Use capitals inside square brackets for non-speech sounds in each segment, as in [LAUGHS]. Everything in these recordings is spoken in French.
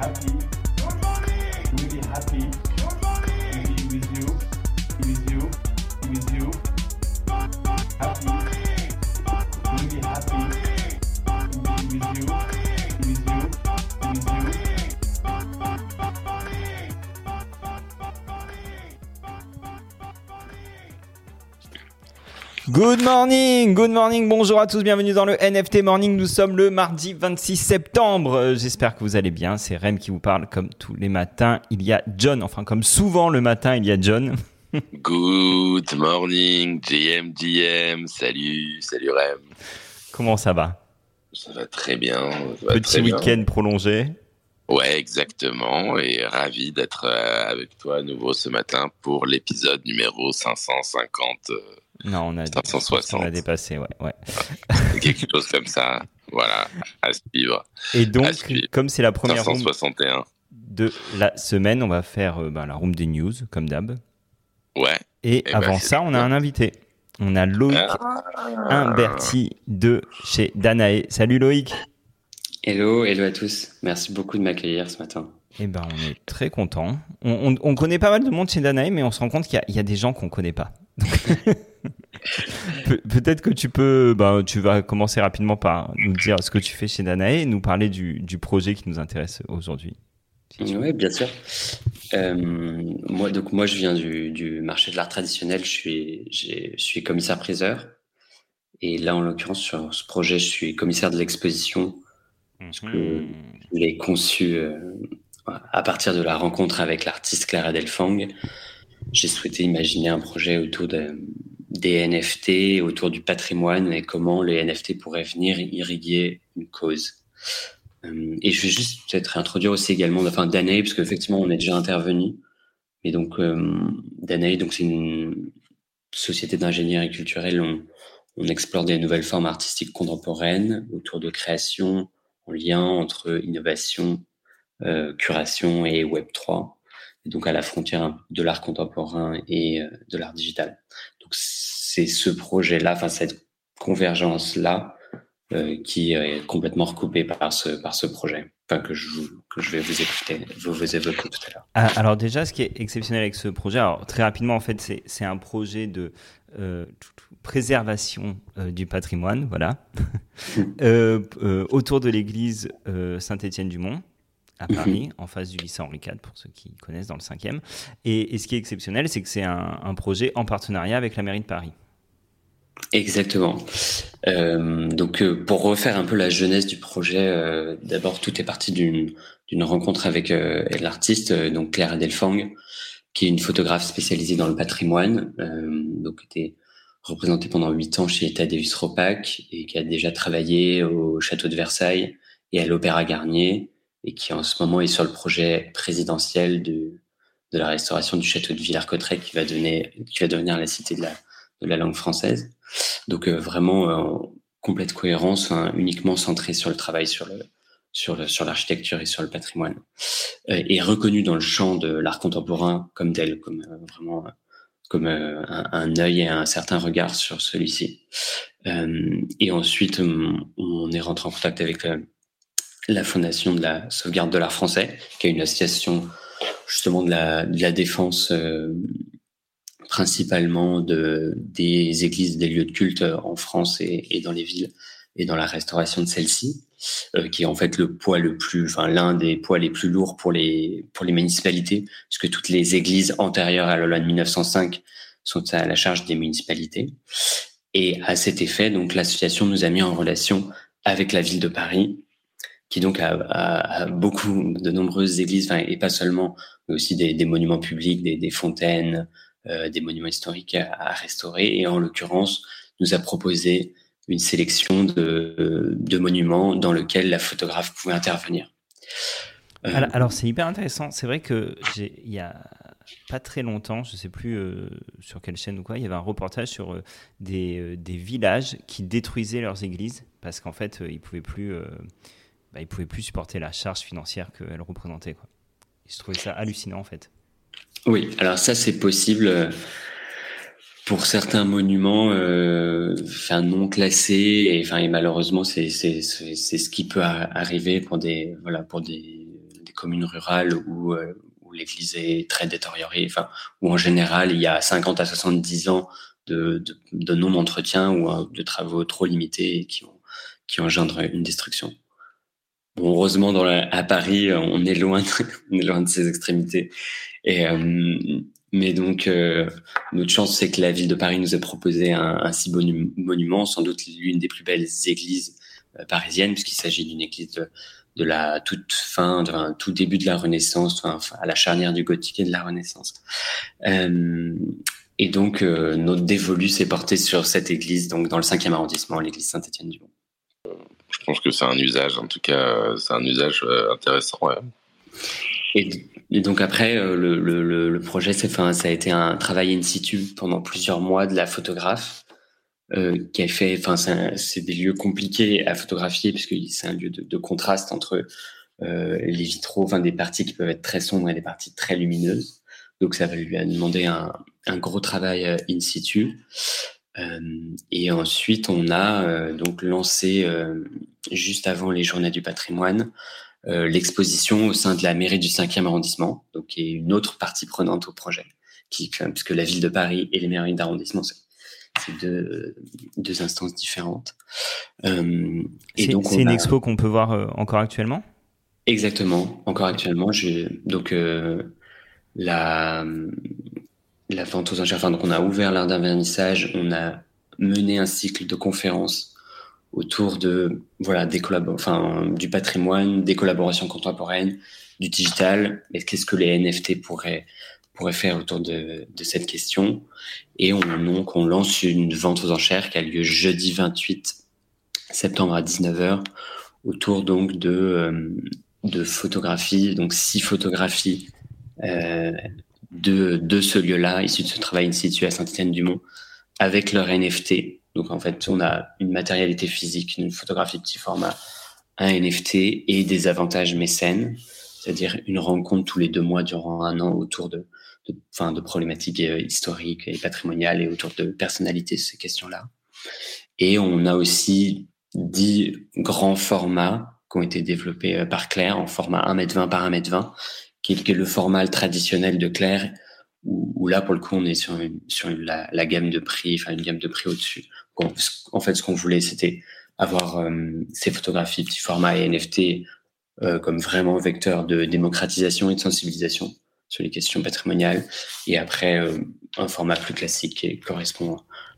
happy. Really happy. Good morning, good morning, bonjour à tous, bienvenue dans le NFT Morning. Nous sommes le mardi 26 septembre. Euh, J'espère que vous allez bien. C'est Rem qui vous parle comme tous les matins. Il y a John, enfin comme souvent le matin, il y a John. [LAUGHS] Good morning, JM, JM. Salut, salut Rem. Comment ça va? Ça va très bien. va Petit week-end prolongé? Ouais, exactement. Et ravi d'être euh, avec toi à nouveau ce matin pour l'épisode numéro 550. Non, on a, 560. on a dépassé, ouais, ouais. [LAUGHS] quelque chose comme ça. Voilà, à suivre. Et donc, suivre. comme c'est la première room 561. de la semaine, on va faire euh, ben, la room des news, comme d'hab. Ouais. Et Eh ben, avant ça, on a un invité. On a Loïc Ah. Imberti de chez Danae. Salut Loïc. Hello, hello à tous. Merci beaucoup de m'accueillir ce matin. Eh ben, on est très content. On, on- on connaît pas mal de monde chez Danae, mais on se rend compte qu'il y y, a des gens qu'on connaît pas. [LAUGHS] [LAUGHS] Pe- Peut-être que tu peux, ben, tu vas commencer rapidement par nous dire ce que tu fais chez Danae et nous parler du, du projet qui nous intéresse aujourd'hui. Oui, bien sûr. Euh, moi, donc moi, je viens du, du marché de l'art traditionnel. Je suis, j'ai- je suis commissaire-priseur. Et là, en l'occurrence, sur ce projet, je suis commissaire de l'exposition. que Mhm. Je l'ai conçu euh, à partir de la rencontre avec l'artiste Clara Delfang. J'ai souhaité imaginer un projet autour de, des NFT, autour du patrimoine et comment les NFT pourraient venir irriguer une cause. Euh, et je vais juste peut-être introduire aussi également, enfin Danae, parce qu'effectivement on est déjà intervenu. Mais donc euh, Danae, donc c'est une société d'ingénierie culturelle. On, on explore des nouvelles formes artistiques contemporaines autour de création en lien entre innovation, euh, curation et Web 3. Et donc à la frontière de l'art contemporain et euh, de l'art digital. C'est ce projet-là, enfin cette convergence-là, euh, qui est complètement recoupée par ce par ce projet, enfin que je que je vais vous écouter, vous vous évoquer tout à l'heure. Ah, alors déjà, ce qui est exceptionnel avec ce projet, alors très rapidement en fait, c'est c'est un projet de euh, préservation euh, du patrimoine, voilà, [LAUGHS] euh, autour de l'église Saint-Étienne-du-Mont à Paris, en face du lycée Henri IV pour ceux qui connaissent dans le 5e. Et, et ce qui est exceptionnel, c'est que c'est un, un projet en partenariat avec la mairie de Paris. Exactement. Euh, donc, euh, pour refaire un peu la jeunesse du projet, euh, d'abord, tout est parti d'une rencontre avec l'artiste, donc Claire Adelfang, qui est une photographe spécialisée dans le patrimoine, donc était représentée pendant huit ans chez Tadeusz Ropac et qui a déjà travaillé au château de Versailles et à l'Opéra Garnier et qui en ce moment est sur le projet présidentiel de de la restauration du château de Villers-Cotterêts qui va donner qui va devenir la cité de la de la langue française. Donc euh, vraiment euh, en complète cohérence, hein, uniquement centré sur le travail, sur le sur le sur l'architecture et sur le patrimoine, euh, et reconnu dans le champ de l'art contemporain comme tel, comme euh, vraiment euh, comme euh, un, un œil et un certain regard sur celui-ci. Euh, et ensuite, on, on est rentré en contact avec euh, la fondation de la sauvegarde de l'art français, qui est une association justement de la, défense euh, principalement de, des églises, des lieux de culte en France et, et dans les villes et dans la restauration de celles-ci, euh, qui est en fait le poids le plus, enfin l'un des poids les plus lourds pour les pour les municipalités, puisque toutes les églises antérieures à la loi de 1905 sont à la charge des municipalités. Et à cet effet, donc l'association nous a mis en relation avec la ville de Paris, qui donc a, beaucoup de nombreuses églises, et pas seulement, mais aussi des, monuments publics, des, fontaines, euh, des monuments historiques à, restaurer. Et en l'occurrence, nous a proposé une sélection de, monuments dans lesquels la photographe pouvait intervenir. Euh, alors, c'est hyper intéressant. C'est vrai que il y a pas très longtemps, je sais plus euh, sur quelle chaîne ou quoi, il y avait un reportage sur des, des, villages qui détruisaient leurs églises parce qu'en fait, ils pouvaient plus, bah, ils pouvaient plus supporter la charge financière qu'elles représentaient. Quoi. Et je ça hallucinant en fait. Oui, alors ça c'est possible euh, pour certains monuments euh, non classés et, et malheureusement c'est ce qui peut arriver pour des voilà pour des des communes rurales où, où l'église est très détériorée, où en général, il y a 50 à 70 ans de, de, de non-entretien ou de travaux trop limités qui, ont, qui engendrent une destruction. Bon, heureusement, dans la, à Paris, on est loin, de, [LAUGHS] on est loin de ces extrémités. Et, euh, mais donc, euh, notre chance, c'est que la ville de Paris nous a proposé un, un si beau monument, sans doute l'une des plus belles églises euh, parisiennes, puisqu'il s'agit d'une église de, de, la toute fin, de, un tout début de la Renaissance, enfin, à la charnière du gothique et de la Renaissance. Euh, et donc, euh, notre dévolu s'est porté sur cette église, donc dans le 5e arrondissement, l'église Saint-Étienne-du-Mont. Pense que c'est un usage, en tout cas, c'est un usage intéressant. Ouais. Et, donc après, euh, le, projet, ça a été un travail in situ pendant plusieurs mois de la photographe euh, qui a fait, enfin, c'est des lieux compliqués à photographier puisque c'est un lieu de, contraste entre euh, les vitraux, des parties qui peuvent être très sombres et des parties très lumineuses. Donc ça lui a demandé un, gros travail euh, in situ. Euh, et ensuite, on a euh, donc lancé juste avant les Journées du patrimoine euh, l'exposition au sein de la mairie du 5e arrondissement, donc qui est une autre partie prenante au projet, qui, puisque la ville de Paris et les mairies d'arrondissement, c'est deux, deux instances différentes. Euh, et donc c'est une expo qu'on peut voir euh, encore actuellement? Exactement, encore actuellement. Je, donc euh, la la vente aux enchères. Enfin, donc on a ouvert l'art d'un vernissage, on a mené un cycle de conférences autour de voilà des enfin du patrimoine, des collaborations contemporaines, du digital. Et qu'est-ce que les NFT pourraient pourraient faire autour de, de cette question? Et on donc on lance une vente aux enchères qui a lieu jeudi 28 septembre à 19h autour donc de euh, de photographies, donc six photographies euh, de de ce lieu-là issues de ce travail in situ à Saint-Étienne-du-Mont avec leur NFT donc en fait, on a une matérialité physique, une photographie de petit format, un NFT et des avantages mécènes, c'est-à-dire une rencontre tous les deux mois durant un an autour de, enfin, de problématiques euh, historiques et patrimoniales et autour de personnalités, ces questions-là. Et on a aussi dix grands formats qui ont été développés euh, par Claire en format 1m20 par 1m20, qui est le format traditionnel de Claire où, là, pour le coup, on est sur, une, sur la, la, gamme de prix, enfin une gamme de prix au-dessus. En fait, ce qu'on voulait, c'était avoir euh, ces photographies petit format et NFT euh, comme vraiment vecteur de démocratisation et de sensibilisation sur les questions patrimoniales, et après euh, un format plus classique qui correspond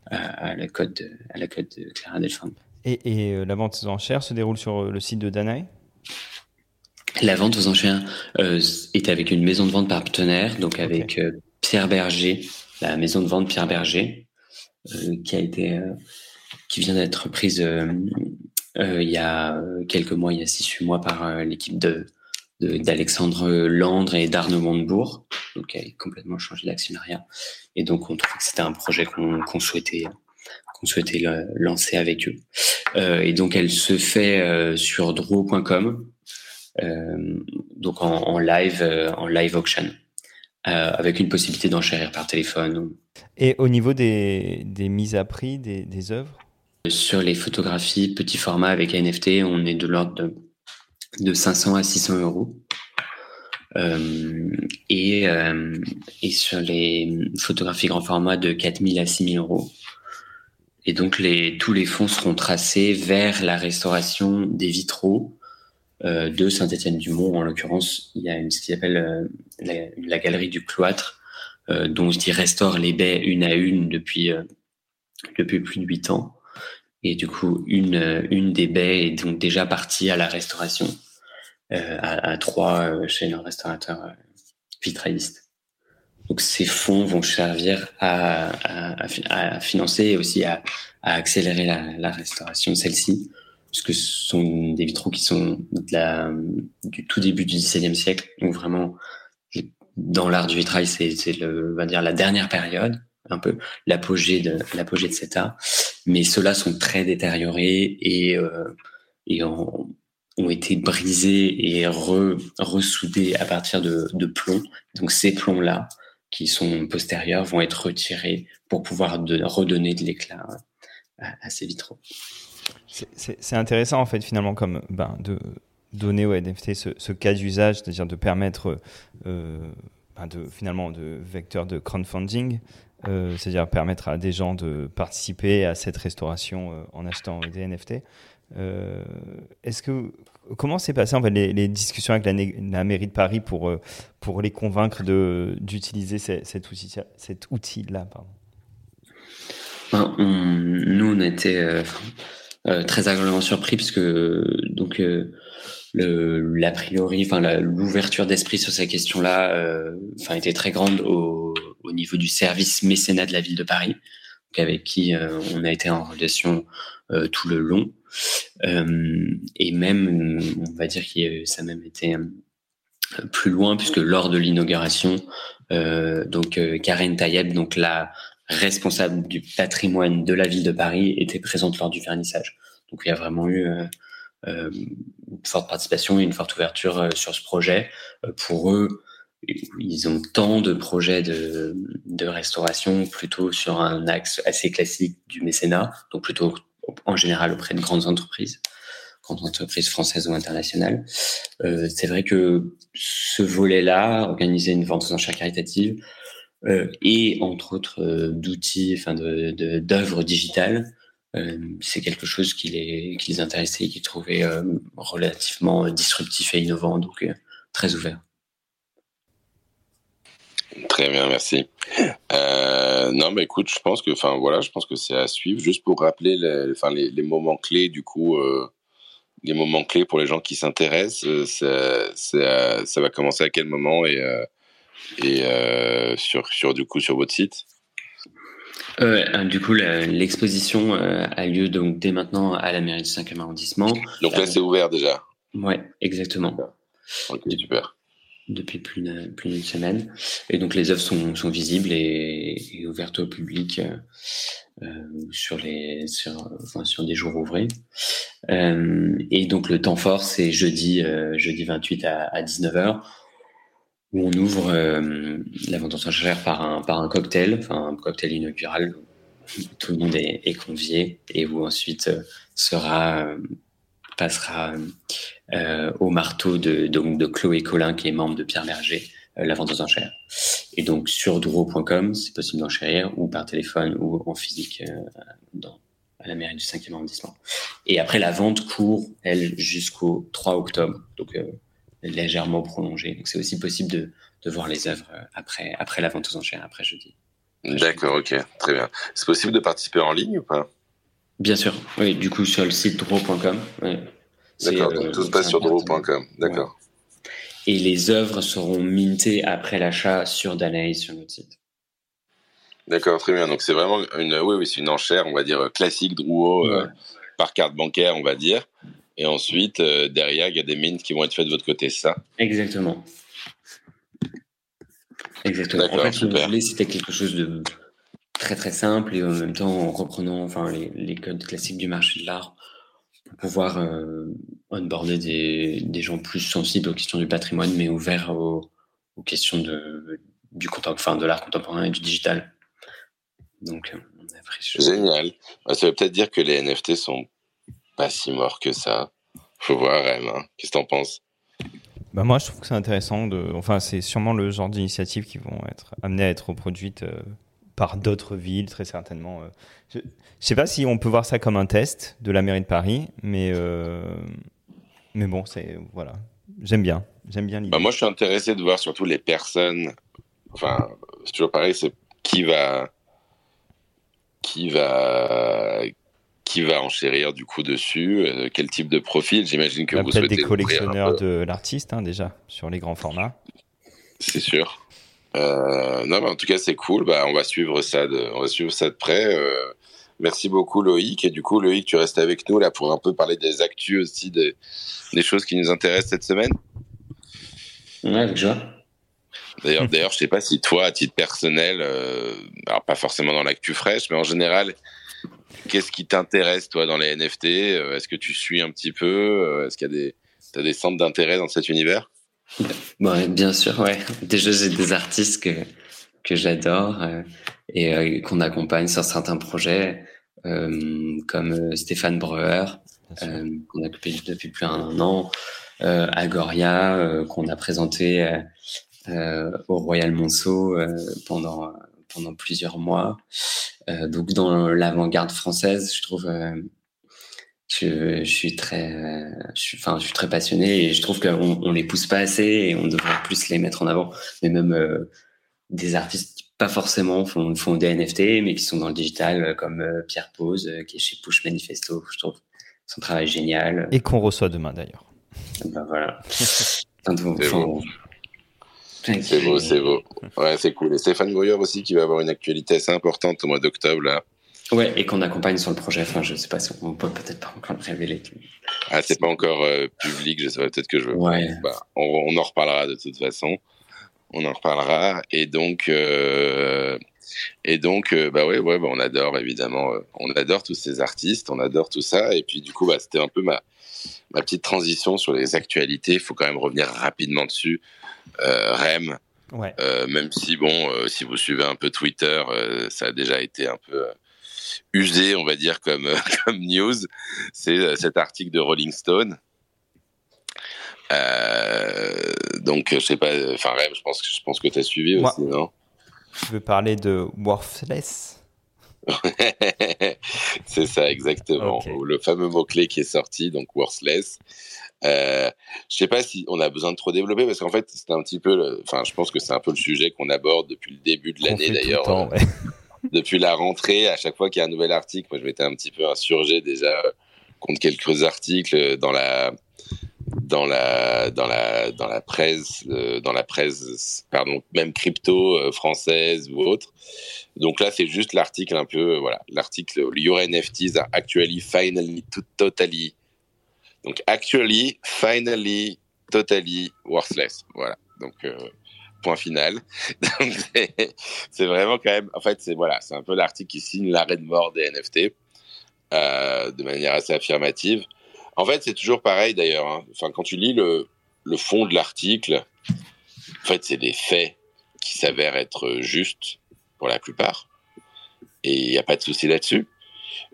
à, à, la code de, à la code de Clara Delphine. Et, et la vente aux enchères se déroule sur le site de Danae? La vente aux enchères est avec une maison de vente partenaire, donc avec okay. Pierre Berger, la maison de vente Pierre Berger, euh, qui a été, euh, qui vient d'être prise euh, il y a quelques mois, il y a six huit mois par l'équipe de d'Alexandre Landre et d'Arnaud Montebourg, donc qui a complètement changé d'actionnariat. Et donc on trouve que c'était un projet qu'on qu souhaitait qu'on souhaitait lancer avec eux. Et donc elle se fait sur draw.com, donc en live en live auction. Euh, avec une possibilité d'enchérir par téléphone. Et au niveau des, des mises à prix des, des œuvres? Sur les photographies petit format avec NFT, on est de l'ordre de, de 500 à 600 euros. Euh, et, euh, et sur les photographies grand format de 4000 à 6000 euros. Et donc les, tous les fonds seront tracés vers la restauration des vitraux de Saint-Étienne-du-Mont. En l'occurrence, il y a une, ce qui s'appelle euh, la, la, galerie du cloître, euh, dont je dis restaure les baies une à une depuis euh, depuis plus de huit ans. Et du coup, une une des baies est donc déjà partie à la restauration à, à trois chez le restaurateur vitrailliste. Donc ces fonds vont servir à, à, à financer et aussi à, à accélérer la, la restauration de celle-ci puisque ce sont des vitraux qui sont du tout début du XVIIe siècle. Donc vraiment, dans l'art du vitrail, c'est, la dernière période, un peu l'apogée de l'apogée de cet art. Mais ceux-là sont très détériorés et euh, ont, été brisés et re, ressoudés à partir de, de plomb. Donc ces plombs-là, qui sont postérieurs, vont être retirés pour pouvoir redonner de l'éclat à ces vitraux. C'est intéressant en fait finalement comme ben, de donner aux NFT ce, ce cas d'usage, c'est-à-dire de permettre ben de, finalement de vecteur de crowdfunding, c'est-à-dire permettre à des gens de participer à cette restauration en achetant des NFT. Est-ce que comment s'est passé en fait, les, discussions avec la, mairie de Paris pour pour les convaincre de d'utiliser cet outil cet outil là pardon? Ben, Nous on était euh, très agréablement surpris parce que donc euh, l'a priori, enfin l'ouverture d'esprit sur ces questions-là, euh, enfin était très grande au, au, niveau du service mécénat de la ville de Paris, avec qui on a été en relation tout le long, et même on va dire que ça a même été plus loin puisque lors de l'inauguration, donc Karen Tayeb, donc la responsable du patrimoine de la ville de Paris, était présente lors du vernissage. Donc il y a vraiment eu euh, euh une forte participation et une forte ouverture euh, sur ce projet. Pour eux, ils ont tant de projets de, restauration plutôt sur un axe assez classique du mécénat, donc plutôt en général auprès de grandes entreprises, grandes entreprises françaises ou internationales. C'est vrai que ce volet-là, organiser une vente aux enchères caritatives, euh, et entre autres euh, d'outils, enfin de d'œuvres digitales. Euh, c'est quelque chose qui les, qui les intéressait et qu'ils trouvaient relativement disruptif et innovant, donc très ouvert. Très bien, merci. Euh, non, mais écoute, je pense que, enfin voilà, je pense que c'est à suivre. Juste pour rappeler, les, enfin les, les moments clés, du coup, euh, les moments clés pour les gens qui s'intéressent, ça, ça, ça, va commencer à quel moment et et euh, sur, sur, du coup, sur votre site? Euh, du coup, l'exposition euh, a lieu donc dès maintenant à la mairie du 5e arrondissement. Donc là, c'est ouvert déjà? Ouais, exactement. Ok, super. Depuis plus d'une plus semaine. Et donc les œuvres sont, sont visibles et, et, ouvertes au public euh, sur les sur, enfin, sur des jours ouvrés. Et donc le temps fort, c'est jeudi jeudi 28 à, à 19h où on ouvre euh, la vente en par un, par un cocktail, un cocktail inaugural où tout le monde est, convié et où ensuite euh, euh, passera au marteau de Chloé Collin qui est membre de Pierre Berger, la vente aux enchères. Et donc sur duro.com, c'est possible d'enchérir ou par téléphone ou en physique dans, à la mairie du 5e arrondissement. Et après la vente court, elle, jusqu'au 3 octobre. Donc légèrement prolongé. Donc c'est aussi possible de, de, voir les œuvres euh, après, après la vente aux enchères, après jeudi. D'accord, ok, très bien. C'est possible de participer en ligne ou pas? Bien sûr, oui, du coup sur le site draw.com. D'accord, donc euh, tout se passe sur draw.com, d'accord. Et les œuvres seront mintées après l'achat sur Danae sur notre site. D'accord, très bien. Donc c'est vraiment une, oui, oui, c'est une enchère, on va dire classique Drouot euh, par carte bancaire, on va dire. Et ensuite, euh, derrière, il y a des mines qui vont être faites de votre côté, ça? Exactement. Exactement. En fait, super. c'était quelque chose de très très simple et en même temps en reprenant enfin, les, les codes classiques du marché de l'art pour pouvoir euh, onboarder des, des, gens plus sensibles aux questions du patrimoine mais ouverts aux, aux questions de, du enfin, de l'art contemporain et du digital. Donc, on a Génial. Ça veut peut-être dire que les NFT sont pas si mort que ça. Faut voir, Rem. Hein. Qu'est-ce que t'en penses? Bah moi, je trouve que c'est intéressant. De... Enfin, c'est sûrement le genre d'initiatives qui vont être amenées à être reproduites euh, par d'autres villes, très certainement. Euh. Je... ne sais pas si on peut voir ça comme un test de la mairie de Paris, mais euh... mais bon, c'est voilà. J'aime bien, j'aime bien l'idée. Bah moi, je suis intéressé de voir surtout les personnes. Enfin, c'est toujours pareil, c'est qui va qui va qui va enchérir du coup dessus euh, Quel type de profil? J'imagine que vous souhaitez des collectionneurs de l'artiste hein, déjà sur les grands formats. C'est sûr. Euh, non, mais en tout cas c'est cool. Bah, on va suivre ça de, on va suivre ça de près. Euh, merci beaucoup Loïc. Et du coup Loïc, tu restes avec nous là pour un peu parler des actus aussi, des, des choses qui nous intéressent cette semaine. Ouais, avec joie. D'ailleurs, d'ailleurs, je sais pas si toi, à titre personnel, euh, alors pas forcément dans l'actu fraîche, mais en général, Qu'est-ce qui t'intéresse, toi, dans les NFT euh, Est-ce que tu suis un petit peu? Euh, Est-ce qu'il y a des, as des centres d'intérêt dans cet univers? Bon, Bien sûr, ouais. Déjà, j'ai des artistes que, que j'adore euh, et qu'on accompagne sur certains projets, comme Stéphane Breuer, qu'on a occupé depuis plus d'un an. Agoria qu'on a présenté au Royal Monceau pendant pendant plusieurs mois. donc dans l'avant-garde française, je trouve je, suis très, je suis, enfin, je suis très passionné et je trouve qu'on on les pousse pas assez et on devrait plus les mettre en avant. Mais même euh, des artistes qui pas forcément font, font des NFT, mais qui sont dans le digital, euh, comme euh, Pierre Pose, qui est chez Push Manifesto. Je trouve son travail génial. Et qu'on reçoit demain d'ailleurs. Ben voilà. [LAUGHS] C'est beau, c'est beau. Ouais, c'est cool. Et Stéphane Goyer aussi qui va avoir une actualité assez importante au mois d'octobre là. Ouais, et qu'on accompagne sur le projet. Enfin, je sais pas si on peut peut-être pas encore le révéler. Ah, c'est pas encore euh, public, je sais pas, peut-être que je veux. Ouais. Bah, on, en reparlera de toute façon. On en reparlera. Et donc, euh, et donc, euh, bah ouais, ouais, bah, on adore évidemment, on adore tous ces artistes, on adore tout ça. Et puis du coup, bah, c'était un peu ma, ma petite transition sur les actualités. Il faut quand même revenir rapidement dessus. Rem. Ouais. même si bon, si vous suivez un peu Twitter, ça a déjà été un peu usé, on va dire, comme, [LAUGHS] comme news, c'est euh, cet article de Rolling Stone. Euh, donc, je sais pas, enfin, Rêve, je pense, je pense que tu as suivi aussi, non? Je veux parler de Worthless. [LAUGHS] c'est ça, exactement. Le fameux mot-clé qui est sorti, donc Worthless. Euh, je sais pas si on a besoin de trop développer parce qu'en fait, c'est un petit peu, enfin, je pense que c'est un peu le sujet qu'on aborde depuis le début de l'année d'ailleurs [LAUGHS] depuis la rentrée, à chaque fois qu'il y a un nouvel article, moi je m'étais un petit peu insurgé déjà euh, contre quelques articles dans la dans la dans la dans la presse euh, dans la presse pardon même crypto euh, française ou autre. Donc là c'est juste l'article un peu voilà l'article Your NFTs are actually finally totally donc actually finally totally worthless voilà donc point final. [LAUGHS] c'est vraiment quand même, en fait, c'est voilà, c'est un peu l'article qui signe l'arrêt de mort des NFT euh, de manière assez affirmative. En fait, c'est toujours pareil d'ailleurs. Hein. Enfin, quand tu lis le, fond de l'article, en fait, c'est des faits qui s'avèrent être justes pour la plupart. Et il n'y a pas de souci là-dessus.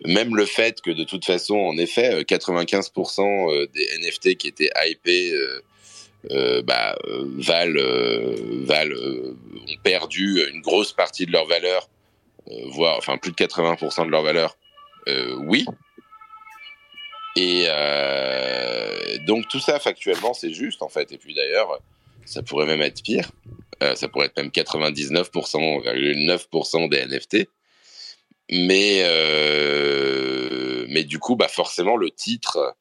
Même le fait que de toute façon, en effet, 95% euh, des NFT qui étaient hypés euh, euh, bah, euh, Val, euh, Val ont perdu une grosse partie de leur valeur, voire enfin plus de 80% de leur valeur. oui. Et donc tout ça factuellement c'est juste en fait. Et puis d'ailleurs ça pourrait même être pire. ça pourrait être même 99%, 9% des NFT. Mais, mais du coup, bah forcément, le titre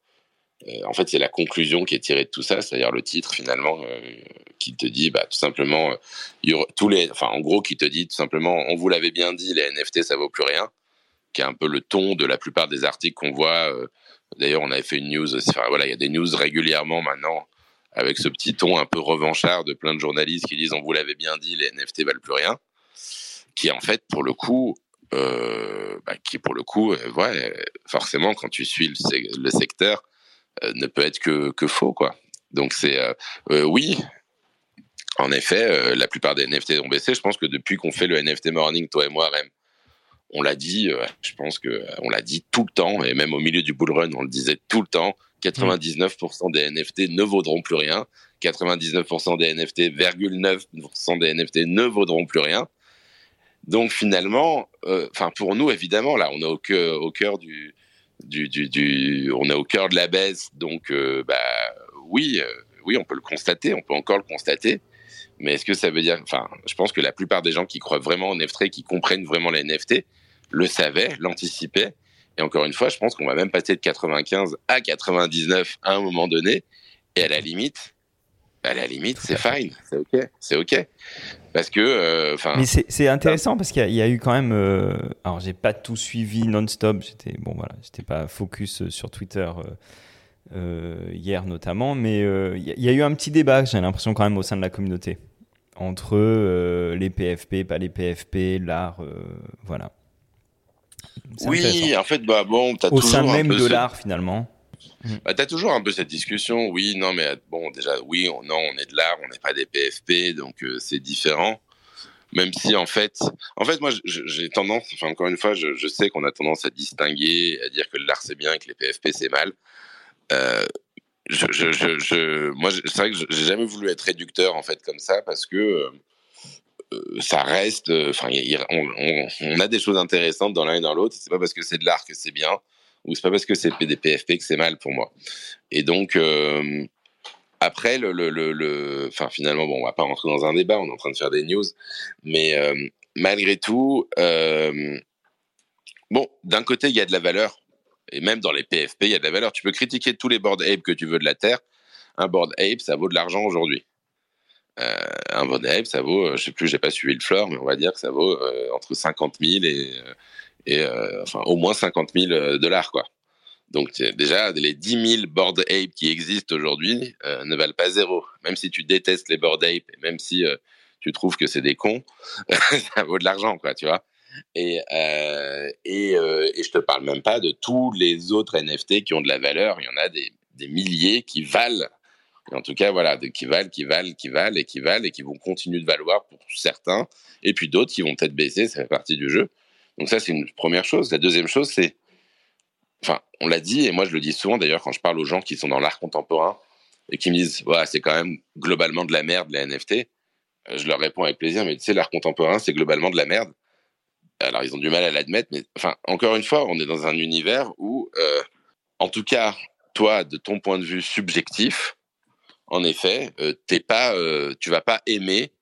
euh, en fait, c'est la conclusion qui est tirée de tout ça, c'est-à-dire le titre finalement euh, qui te dit, bah, tout simplement, euh, tous les, enfin, en gros, qui te dit tout simplement, on vous l'avait bien dit, les NFT ça vaut plus rien, qui est un peu le ton de la plupart des articles qu'on voit. D'ailleurs, on avait fait une news, voilà, il y a des news régulièrement maintenant avec ce petit ton un peu revanchard de plein de journalistes qui disent, on vous l'avait bien dit, les NFT valent plus rien, qui en fait, pour le coup, bah, qui pour le coup, ouais, forcément, quand tu suis le secteur euh, ne peut être que, que faux, quoi. Donc c'est euh, euh, oui, en effet, la plupart des NFT ont baissé. Je pense que depuis qu'on fait le NFT Morning, toi et moi, même, on l'a dit, je pense que on l'a dit tout le temps, et même au milieu du bull run, on le disait tout le temps. 99% des NFT ne vaudront plus rien. 99% des NFT, 9% des NFT ne vaudront plus rien. Donc finalement, enfin pour nous évidemment, là, on est au cœur, au cœur du, on est au cœur de la baisse, donc euh, bah oui, euh, oui, on peut le constater, on peut encore le constater. Mais est-ce que ça veut dire, enfin, je pense que la plupart des gens qui croient vraiment en NFT, qui comprennent vraiment les NFT, le savaient, l'anticipaient. Et encore une fois, je pense qu'on va même passer de 95 à 99 à un moment donné. Et à la limite, à la limite, c'est fine, c'est ok, c'est ok. Parce que, euh. Mais c'est intéressant parce qu'il y, a eu quand même. Euh, alors, j'ai pas tout suivi non-stop. J'étais bon, voilà, j'étais pas focus euh, sur Twitter hier notamment, mais il y, a eu un petit débat. J'ai l'impression quand même au sein de la communauté entre les PFP, pas les PFP, l'art, voilà. Oui, en fait, bah bon, as au sein même de l'art finalement. Bah, tu as toujours un peu cette discussion, oui, non, mais bon, déjà, oui, on, non, on est de l'art, on n'est pas des PFP, donc euh, c'est différent. Même si, en fait, en fait, moi, j'ai tendance, enfin, encore une fois, je, sais qu'on a tendance à distinguer, à dire que l'art c'est bien et que les PFP c'est mal. Euh, moi, c'est vrai que j'ai jamais voulu être réducteur en fait comme ça parce que ça reste. Enfin, on, a des choses intéressantes dans l'un et dans l'autre. C'est pas parce que c'est de l'art que c'est bien, ou c'est pas parce que c'est des PFP que c'est mal pour moi. Et donc, après, finalement, bon, on va pas rentrer dans un débat, on est en train de faire des news, mais euh, malgré tout, euh, bon, d'un côté, il y a de la valeur, et même dans les PFP, il y a de la valeur. Tu peux critiquer tous les board ape que tu veux de la Terre. Un board ape, ça vaut de l'argent aujourd'hui. Euh, un board ape, ça vaut, je sais plus, j'ai pas suivi le floor, mais on va dire que ça vaut entre 50 000 et, enfin, au moins 50 000 dollars, quoi. Donc déjà, les 10 000 board ape qui existent aujourd'hui euh, ne valent pas zéro. Même si tu détestes les board ape, même si euh, tu trouves que c'est des cons, [LAUGHS] ça vaut de l'argent, quoi, tu vois. Et, euh, et, euh, et, je te parle même pas de tous les autres NFT qui ont de la valeur. Il y en a des, des milliers qui valent. en tout cas, voilà, qui valent, qui valent, qui valent et qui valent et qui vont continuer de valoir pour certains. Et puis d'autres qui vont peut-être baisser, ça fait partie du jeu. Donc ça, c'est une première chose. La deuxième chose, c'est enfin, on l'a dit, et moi je le dis souvent d'ailleurs quand je parle aux gens qui sont dans l'art contemporain et qui me disent, ouais, c'est quand même globalement de la merde, les NFT. Euh, je leur réponds avec plaisir, mais tu sais, l'art contemporain, c'est globalement de la merde. Alors, ils ont du mal à l'admettre, mais enfin, encore une fois, on est dans un univers où, euh, en tout cas, toi, de ton point de vue subjectif, en effet, euh, t'es pas, euh, tu vas pas aimer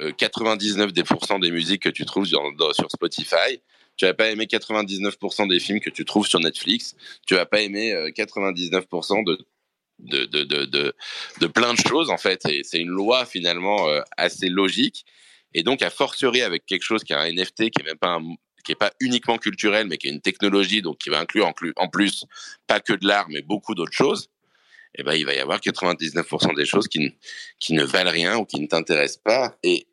99% euh, des musiques que tu trouves sur, sur Spotify tu vas pas aimer 99% des films que tu trouves sur Netflix. Tu vas pas aimer 99% euh, de de, de, de, de, plein de choses, en fait. Et c'est une loi, finalement, assez logique. Et donc, à fortiori, avec quelque chose qui est un NFT, qui est même pas qui est pas uniquement culturel, mais qui est une technologie, donc qui va inclure en, plus pas que de l'art, mais beaucoup d'autres choses, eh ben, il va y avoir 99% des choses qui, qui ne valent rien ou qui ne t'intéressent pas. Et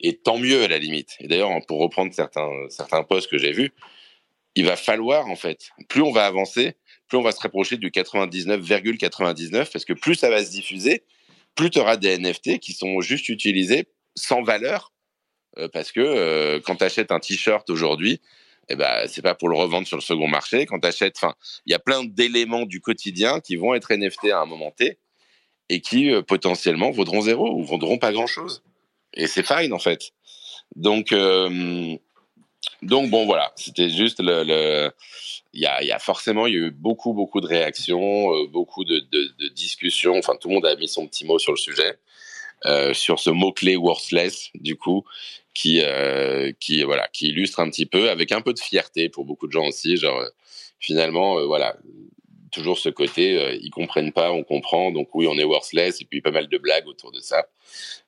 et tant mieux à la limite. Et d'ailleurs, pour reprendre certains, certains posts que j'ai vus, il va falloir, en fait, plus on va avancer, plus on va se rapprocher du 99,99, parce que plus ça va se diffuser, plus tu auras des NFT qui sont juste utilisés sans valeur, parce que euh, quand tu achètes un t-shirt aujourd'hui, eh ben, c'est pas pour le revendre sur le second marché. Quand tu achètes, il y a plein d'éléments du quotidien qui vont être NFT à un moment T et qui euh, potentiellement vaudront zéro ou vaudront pas grand chose et c'est fine en fait. Donc euh, donc bon voilà, c'était juste le, il y a, y a, forcément il y a eu beaucoup beaucoup de réactions, euh, beaucoup de, de, discussions. Enfin tout le monde a mis son petit mot sur le sujet, euh, sur ce mot clé worthless du coup qui euh, qui voilà qui illustre un petit peu avec un peu de fierté pour beaucoup de gens aussi genre finalement euh, voilà toujours ce côté, ils comprennent pas, on comprend, donc oui, on est worthless, et puis pas mal de blagues autour de ça.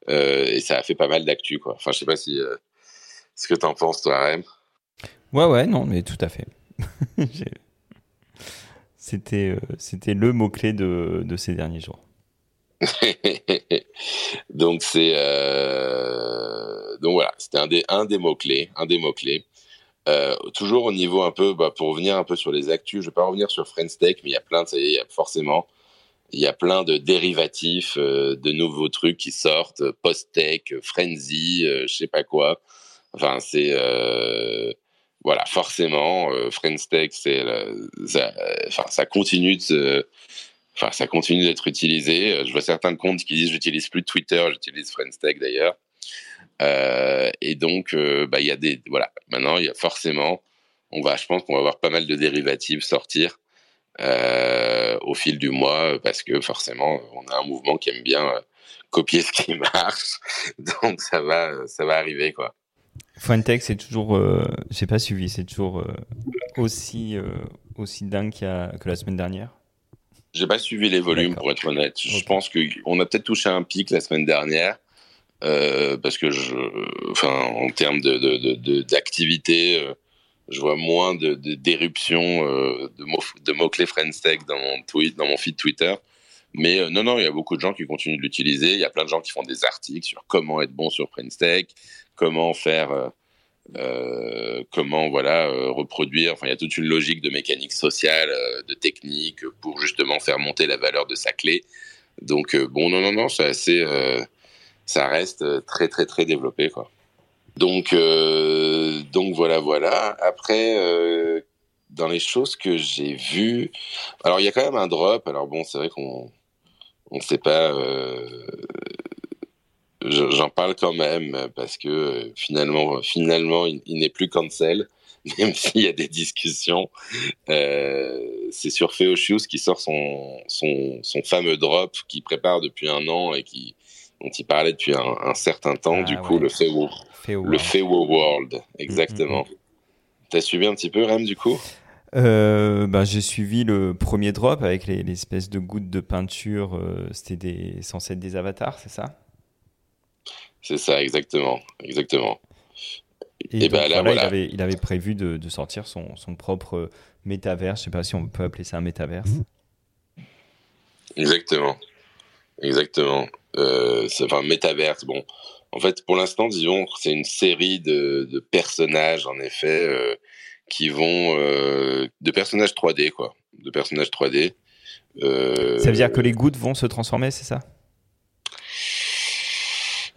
Et ça a fait pas mal d'actu, quoi. Enfin, je sais pas si. Ce que t'en penses, toi, Rem Ouais, ouais, non, mais tout à fait. [LAUGHS] c'était, c'était le mot-clé de, de ces derniers jours. [LAUGHS] donc c'est donc voilà c'était un des un des mots clés un des mots clés euh, toujours au niveau un peu, bah, pour revenir un peu sur les actus, je vais pas revenir sur Friends Tech, mais il y a plein de, il y a forcément, il y a plein de dérivatifs, euh, de nouveaux trucs qui sortent, post-tech, frenzy, euh, je sais pas quoi. Enfin, c'est, euh, voilà, forcément, euh, Friends Tech, c'est, ça, enfin, ça continue de se, enfin, ça continue d'être utilisé. Je vois certains comptes qui disent j'utilise plus Twitter, j'utilise Friends Tech d'ailleurs. Euh, et donc, euh, bah, y a des, voilà, maintenant, il y a forcément, on va, je pense qu'on va avoir pas mal de dérivatives sortir euh, au fil du mois parce que forcément, on a un mouvement qui aime bien copier ce qui marche, [LAUGHS] donc ça va, ça va arriver quoi. C'est toujours, euh, j'ai pas suivi, c'est toujours aussi aussi dingue que la semaine dernière. J'ai pas suivi les volumes pour être honnête. Je pense qu'on a peut-être touché un pic la semaine dernière. Euh, parce que je, enfin, en termes de d'activité, euh, je vois moins de d'éruptions euh, de, mots, de clés Friendstech dans mon tweet, dans mon feed Twitter. Mais non, non, il y a beaucoup de gens qui continuent de l'utiliser. Il y a plein de gens qui font des articles sur comment être bon sur Friendstech, comment faire, comment voilà reproduire. Enfin, il y a toute une logique de mécanique sociale, de technique pour justement faire monter la valeur de sa clé. Donc bon, non, non, non, c'est assez ça reste euh, très très très développé quoi. Donc euh, donc voilà voilà. Après euh, dans les choses que j'ai vues, alors il y a quand même un drop. Alors bon, c'est vrai qu'on on sait pas. J'en parle quand même parce que finalement, finalement, il, n'est plus cancel, [LAUGHS] même s'il y a des discussions. c'est sur Feocius qui sort son, son, son fameux drop qu'il prépare depuis un an et qui, dont il parlait depuis un, certain temps, du ah coup, le Fewo, le Fewo World, exactement. Mm, mm, mm. T'as suivi un petit peu, Ram, du coup? Euh, bah, J'ai suivi le premier drop avec l'espèce de gouttes de peinture. Euh, C'était censé être des avatars, c'est ça? C'est ça, exactement. exactement. Et, ben là, voilà, Il, avait, il, avait, prévu de, de sortir son, son, propre métaverse. Je sais pas si on peut appeler ça un métaverse. Exactement. Exactement. Euh, enfin, métaverse, bon. En fait, pour l'instant, disons, c'est une série de, de, personnages, en effet, euh, qui vont euh, de personnages 3D, quoi, de personnages 3D. Euh, ça veut dire que les gouttes vont se transformer, c'est ça?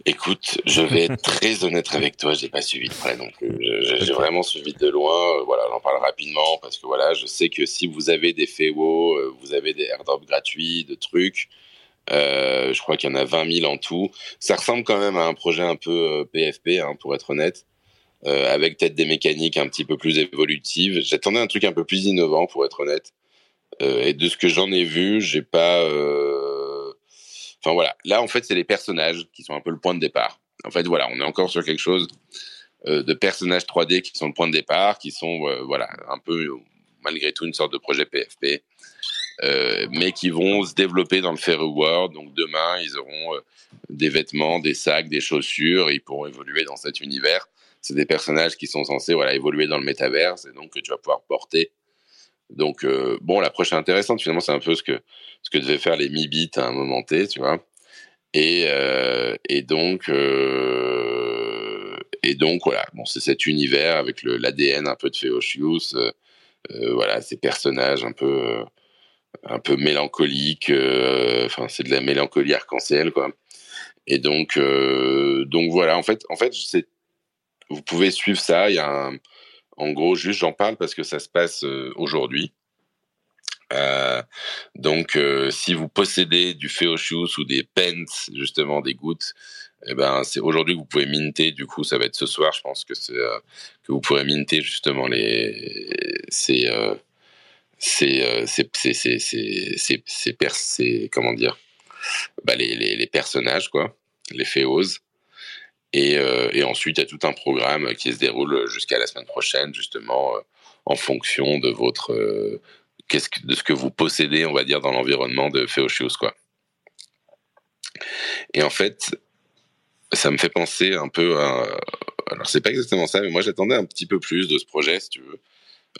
Écoute, je vais être très honnête avec toi, j'ai pas suivi de près non plus. J'ai vraiment suivi de loin. Voilà, on en parle rapidement parce que voilà, je sais que si vous avez des FEWO, vous avez des airdrops gratuits, de trucs. Euh, je crois qu'il y en a 20 000 en tout. Ça ressemble quand même à un projet un peu PFP, hein, pour être honnête. Euh, avec peut-être des mécaniques un petit peu plus évolutives. J'attendais un truc un peu plus innovant, pour être honnête. Euh, et de ce que j'en ai vu, j'ai pas. Euh... Enfin voilà, là en fait, c'est les personnages qui sont un peu le point de départ. En fait, voilà, on est encore sur quelque chose euh, de personnages 3D qui sont le point de départ, qui sont euh, voilà un peu malgré tout une sorte de projet PFP. Euh, mais qui vont se développer dans le Fairy World. Donc demain, ils auront des vêtements, des sacs, des chaussures, et ils pourront évoluer dans cet univers c'est des personnages qui sont censés voilà évoluer dans le métaverse et donc que tu vas pouvoir porter. Donc euh, bon, l'approche est intéressante. Finalement, c'est un peu ce que ce que devaient faire les Mi-Bits à un moment T, tu vois. Et euh, et donc euh, et donc voilà, bon, c'est cet univers avec l'ADN un peu de Feocius, voilà, ces personnages un peu un peu mélancoliques. Enfin, c'est de la mélancolie arc-en-ciel, quoi. Et donc, donc voilà, en fait, en fait, vous pouvez suivre ça. Il y a en gros, juste j'en parle parce que ça se passe euh, aujourd'hui. Euh, donc, euh, si vous possédez du Feoshus ou des pens, justement des gouttes, eh ben c'est aujourd'hui que vous pouvez minter. Du coup, ça va être ce soir. Je pense que vous pourrez minter justement les comment dire bah, les, personnages quoi, les féos. Et, euh, et, ensuite, il y a tout un programme qui se déroule jusqu'à la semaine prochaine, justement, euh, en fonction de votre, euh, qu'est-ce que, de ce que vous possédez, on va dire, dans l'environnement de Feocius, quoi. Et en fait, ça me fait penser un peu à, alors c'est pas exactement ça, mais moi j'attendais un petit peu plus de ce projet, si tu veux.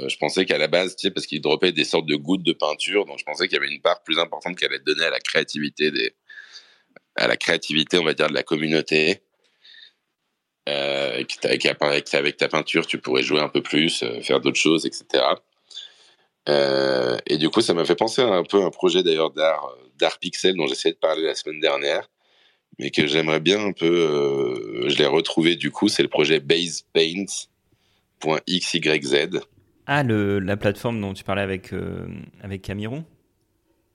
je pensais qu'à la base, tu sais, parce qu'il dropait des sortes de gouttes de peinture, donc je pensais qu'il y avait une part plus importante qu'elle allait donner à la créativité des, à la créativité, on va dire, de la communauté. Euh, avec ta peinture, tu pourrais jouer un peu plus, euh, faire d'autres choses, etc. Euh, et du coup, ça m'a fait penser à un peu un projet d'ailleurs d'art, d'art pixel dont j'essayais de parler la semaine dernière, mais que j'aimerais bien un peu. je l'ai retrouvé du coup, c'est le projet basepaints.xyz. Ah, le, la plateforme dont tu parlais avec, avec Camiron?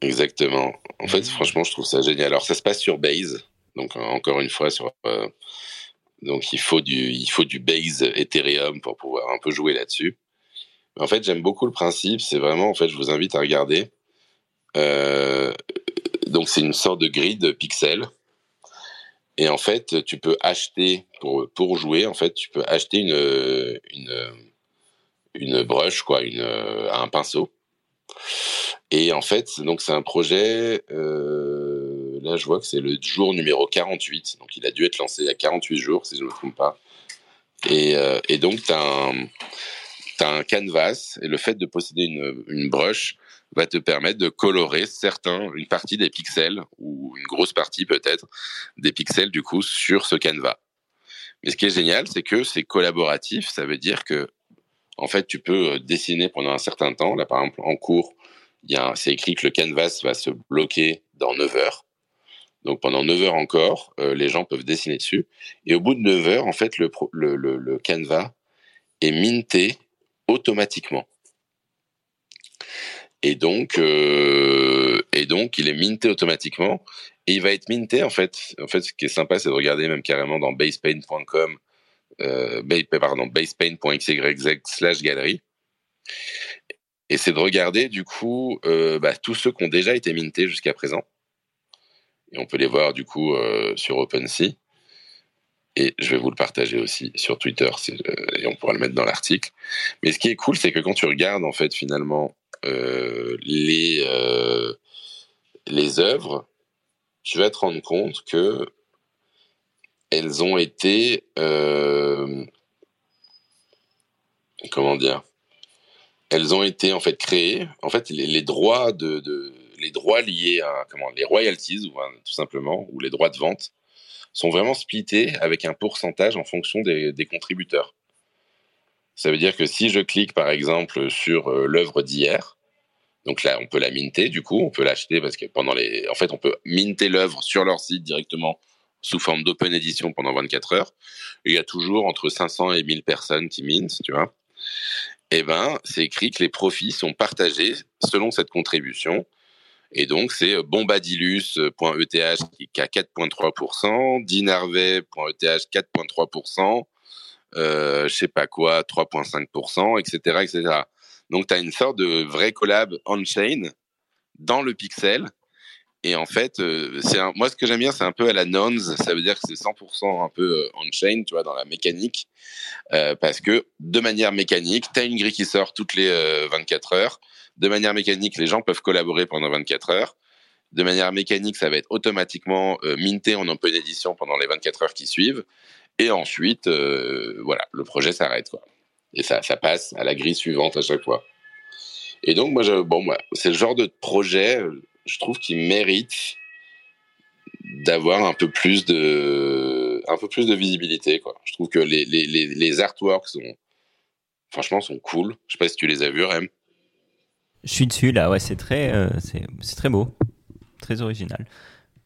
Exactement. En fait, franchement, je trouve ça génial. Alors, ça se passe sur Base, donc encore une fois sur donc il faut du, il faut du base Ethereum pour pouvoir un peu jouer là-dessus. En fait, j'aime beaucoup le principe. C'est vraiment, en fait, je vous invite à regarder. Euh, donc c'est une sorte de grid pixel. Et en fait, tu peux acheter pour pour jouer. En fait, tu peux acheter une une une brush quoi, une un pinceau. Et en fait, donc c'est un projet. Euh, là, je vois que c'est le jour numéro 48. Donc, il a dû être lancé il y a 48 jours, si je ne me trompe pas. Et, euh, donc, tu as, un canvas, et le fait de posséder une, une brush va te permettre de colorer certains, une partie des pixels, ou une grosse partie peut-être, des pixels du coup sur ce canevas. Mais ce qui est génial, c'est que c'est collaboratif, ça veut dire que en fait, tu peux euh, dessiner pendant un certain temps. Là, par exemple, en cours, c'est écrit que le canvas va se bloquer dans 9 heures. Donc pendant 9 heures encore, euh, les gens peuvent dessiner dessus. Et au bout de 9 heures, en fait, le, canevas est minté automatiquement. Et donc, euh, et donc, il est minté automatiquement. Et il va être minté, en fait. En fait, ce qui est sympa, c'est de regarder même carrément dans basepaint.com, euh, pardon, basepaint.xyz slash galerie. Et c'est de regarder, du coup, bah, tous ceux qui ont déjà été mintés jusqu'à présent. Et on peut les voir, du coup, euh, sur OpenSea. Et je vais vous le partager aussi sur Twitter, et on pourra le mettre dans l'article. Mais ce qui est cool, c'est que quand tu regardes, en fait, finalement, euh, les, euh, les œuvres, tu vas te rendre compte que elles ont été euh, comment dire? Elles ont été en fait créées en fait les, droits de, les droits liés à comment les royalties ou, tout simplement ou les droits de vente sont vraiment splittés avec un pourcentage en fonction des, contributeurs ça veut dire que si je clique par exemple sur euh, l'œuvre d'hier, donc là on peut la minter du coup, on peut l'acheter parce que pendant les, en fait on peut minter l'œuvre sur leur site directement sous forme d'open edition pendant 24 heures. il y a toujours entre 500 et 1000 personnes qui mintent, tu vois. Eh ben c'est écrit que les profits sont partagés selon cette contribution. Et donc, c'est bombadilus.eth qui a 4,3%, dinarvet.eth 4,3%, euh, je sais pas quoi, 3,5%, etc., etc. Donc, tu as une sorte de vrai collab on-chain dans le pixel. Et en fait, euh, c'est moi, ce que j'aime bien, c'est un peu à la nonce. Ça veut dire que c'est 100% un peu euh, on-chain, tu vois, dans la mécanique. Euh, parce que de manière mécanique, tu as une grille qui sort toutes les 24 heures. De manière mécanique, les gens peuvent collaborer pendant 24 heures. De manière mécanique, ça va être automatiquement minté en open édition pendant les 24 heures qui suivent. Et ensuite, euh, voilà, le projet s'arrête. Et ça, ça passe à la grille suivante à chaque fois. Et donc, moi, bon, moi, c'est le genre de projet, je trouve, qui mérite d'avoir un peu plus de, un peu plus de visibilité. Je trouve que les artworks sont, franchement, sont cool. Je sais pas si tu les as vus, Rem. Je suis dessus là, ouais, c'est très, euh, c'est très beau, très original.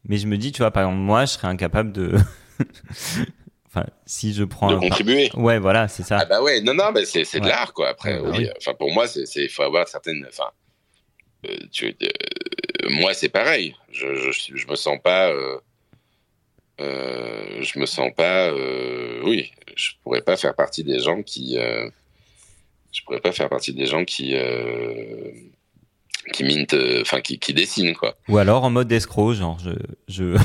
Mais je me dis, tu vois, par exemple, moi, je serais incapable de [LAUGHS] Enfin, si je prends. De contribuer. Ouais, voilà, c'est ça. Ah bah ouais, non, non, bah c'est c'est de l'art, quoi. Après, bah oui. Enfin, pour moi, c'est il faut avoir certaines. Enfin, euh, tu, euh, moi, c'est pareil. Je, je, je me sens pas. Euh, je me sens pas. Oui, je pourrais pas faire partie des gens qui. Je pourrais pas faire partie des gens qui qui mint, euh, enfin qui, qui dessine quoi. Ou alors en mode escroc, genre je je,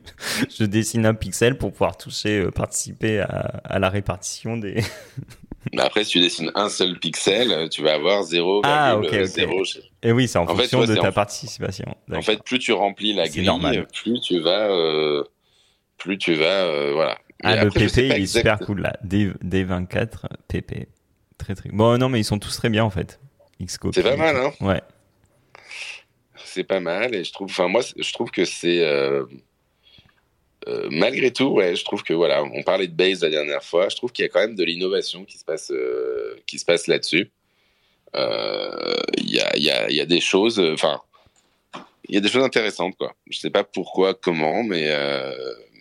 [LAUGHS] je dessine un pixel pour pouvoir toucher, euh, participer à, à, la répartition des. [LAUGHS] après, si tu dessines un seul pixel, tu vas avoir 0,0. Ah, ok, Et oui, c'est en, fonction de ta participation. En fait, plus tu remplis la grille, normal. plus tu vas, euh, plus tu vas, voilà. Ah, le PP, il est super cool là. D, D24 PP, très très. Bon, non, mais ils sont tous très bien en fait. C'est pas mal, hein. Ouais c'est pas mal. Et je trouve, enfin, moi, je trouve que c'est. Euh, euh, malgré tout, ouais, je trouve que voilà, on parlait de base la dernière fois. Je trouve qu'il y a quand même de l'innovation qui se passe, euh, qui se passe là-dessus. Il y a, y, a, y, a, des choses, enfin, il y a des choses intéressantes, quoi. Je sais pas pourquoi, comment, mais,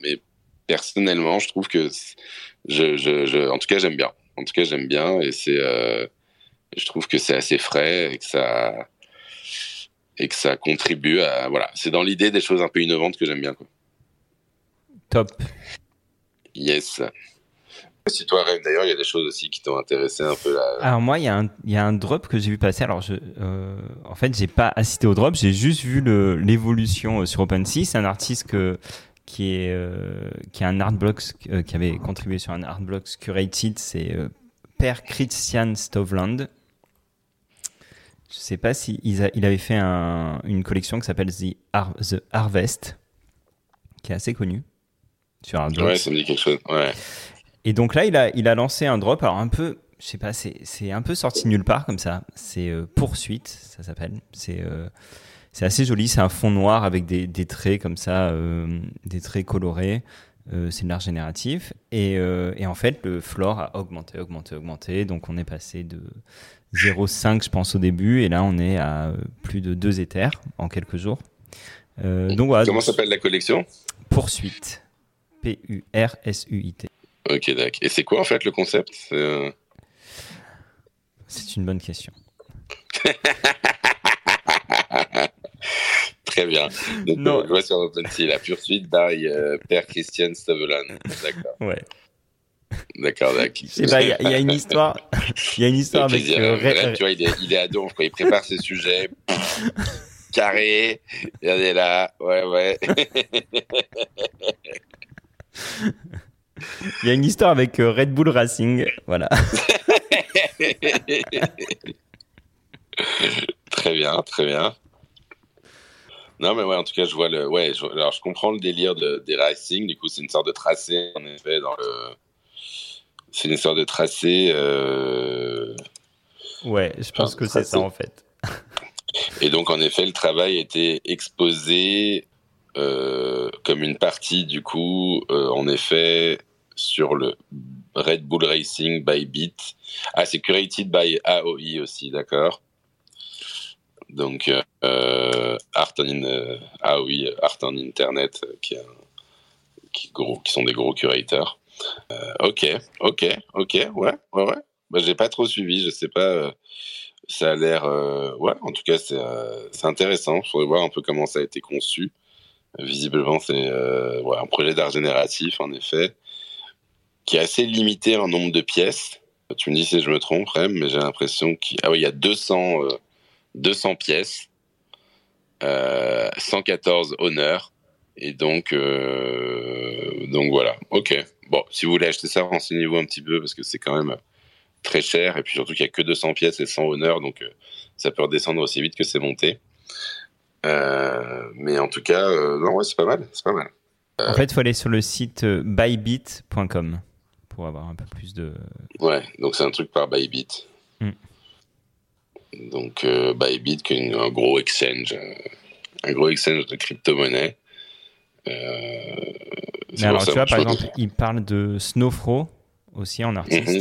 mais personnellement, je trouve que je, je, je en tout cas, j'aime bien. En tout cas, j'aime bien et c'est, je trouve que c'est assez frais et que ça, et que ça contribue à voilà. C'est dans l'idée des choses un peu innovantes que j'aime bien quoi. top. Yes. Si toi rêve d'ailleurs il y a des choses aussi qui t'ont intéressé un peu là. Alors moi il y a un il y a un drop que j'ai vu passer. Alors je euh, en fait j'ai pas assisté au drop. J'ai juste vu l'évolution euh, sur OpenSea. C'est un artiste que qui est euh, qui a un artblocks euh, qui avait contribué sur un artblocks curated c'est euh, Per Christian Stovland je sais pas si il, avait fait une collection qui s'appelle The, Harvest, qui est assez connue sur un Ouais, ça me dit quelque chose. Ouais. Et donc là, il a, il a lancé un drop, alors un peu, je sais pas, c'est un peu sorti nulle part comme ça. C'est euh, Poursuite, ça s'appelle. C'est euh, c'est assez joli. C'est un fond noir avec des, des traits comme ça, euh, des traits colorés. c'est de l'art génératif. Et, et, en fait, le floor a augmenté, augmenté, augmenté. Donc on est passé de 0,5 je pense au début et là on est à euh, plus de 2 éthers en quelques jours. Euh, donc voilà. Comment s'appelle la collection? Poursuite. P-U-R-S-U-I-T. Ok, d'accord. Et c'est quoi en fait le concept? C'est euh, une bonne question. [LAUGHS] Très bien. Donc, Non. vois sur OpenSea la poursuite by euh, Père Christian Stavelan. D'accord. Ouais. D'accord, d'accord. Sais pas, il y, a- il y a une histoire. Il y a une histoire Avec euh, Bref, tu vois, il est, il est à donf, quoi. Il prépare ses sujets. Carré. Il est là. Ouais, ouais. Il y a une histoire avec euh, Red Bull Racing. Voilà. [LAUGHS] très bien, très bien. Non, mais ouais, en tout cas, je vois le. Ouais, je, alors je comprends le délire de, des racing. Du coup, c'est une sorte de tracé, en effet, dans le. C'est une sorte de tracé. euh, Ouais, je pense que c'est ça en fait. Et donc, en effet, le travail était exposé euh, comme une partie, du coup, euh, en effet, sur le Red Bull Racing by Beat. Ah, c'est curated by AOI aussi, d'accord. Donc, euh, Art on, euh, AOI, Art on Internet, euh, qui, un- qui, sont des gros curateurs. Euh, ok, ok, ok, ouais, ouais, ouais. Bah, j'ai pas trop suivi, je sais pas. euh, ça a l'air, euh, ouais, en tout cas, c'est euh, intéressant. Il faudrait voir un peu comment ça a été conçu. Visiblement, c'est euh, un projet d'art génératif, en effet, qui est assez limité en nombre de pièces. Tu me dis si je me trompe, Rem, mais j'ai l'impression qu'il ah oui, y a 200, euh, 200 pièces, euh, 114 honneurs, et donc, euh, donc voilà. Ok. Bon, si vous voulez acheter ça, renseignez-vous un petit peu parce que c'est quand même très cher et puis surtout qu'il y a que 200 pièces et 100 honneurs, donc euh, ça peut redescendre aussi vite que c'est monté. Euh, mais en tout cas, euh, non, ouais, c'est pas mal, c'est pas mal. En fait, il faut aller sur le site euh, bybit.com pour avoir un peu plus de. Ouais, donc c'est un truc par Bybit. Mm. Donc euh, Bybit, qui est un gros exchange, euh, un gros exchange de crypto-monnaie. Euh, Mais alors, tu vois, par exemple, il parle de Snowfro aussi en artiste. Mhm.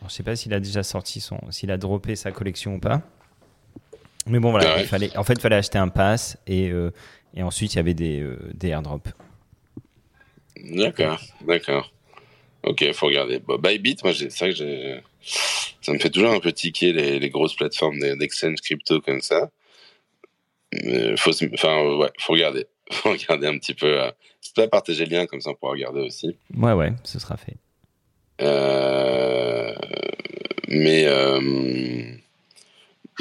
Alors, je sais pas s'il a déjà sorti son, s'il a droppé sa collection ou pas. Mais bon, voilà, Ah ouais. il fallait, en fait, il fallait acheter un pass et, euh, et ensuite il y avait des, euh, des airdrops. D'accord, d'accord. Ok, faut regarder. Bon, Bybit, moi, c'est vrai que j'ai, ça me fait toujours un peu tiquer les, les grosses plateformes d'exchange crypto comme ça. Mais faut, se- enfin, euh, ouais, faut regarder. [LAUGHS] Faut regarder un petit peu. euh, C'est pas partager le lien comme ça on pourra regarder aussi. Ouais, ouais, ce sera fait. Euh, mais, euh,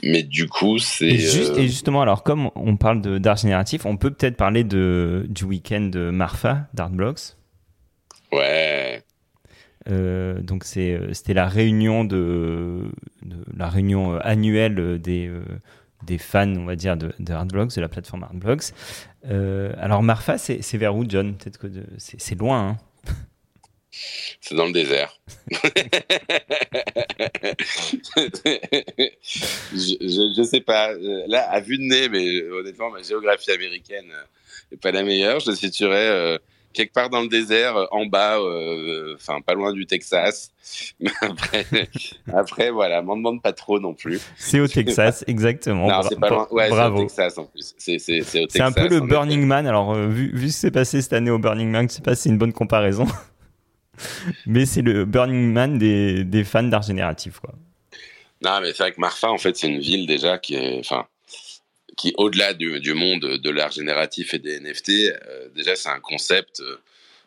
mais du coup, c'est. Et, juste- euh, et justement, alors, comme on parle d'art génératif, on peut peut-être parler de, du week-end de Marfa, d'Artblocks? Ouais. Euh, donc euh, c'était la réunion de, de- la réunion euh, annuelle des des fans, on va dire, de, de de la plateforme Artblocks. Euh, alors Marfa, c'est, vers où, John? Peut-être que c'est, loin. Hein C'est dans le désert. [LAUGHS] je, je sais pas. Là, à vue de nez, mais honnêtement, ma géographie américaine euh, est pas la meilleure. Je le situerais euh, quelque part dans le désert, euh, en bas, euh, enfin pas loin du Texas. [LAUGHS] Mais après, [LAUGHS] après, voilà, m'en demande pas trop non plus. c'est au Texas, [LAUGHS] exactement. non, Bra- c'est pas loin. Ouais, c'est au bravo. Texas en plus. C'est au Texas. C'est un peu le Burning effet. Man. Alors, euh, vu, vu ce qui s'est passé cette année au Burning Man, je sais pas si c'est une bonne comparaison. Mais c'est le Burning Man des, des fans d'art génératif, quoi. Non, mais c'est vrai que Marfa, en fait, c'est une ville déjà qui est, enfin, qui au-delà du, monde de l'art génératif et des NFT, euh, déjà c'est un concept, euh,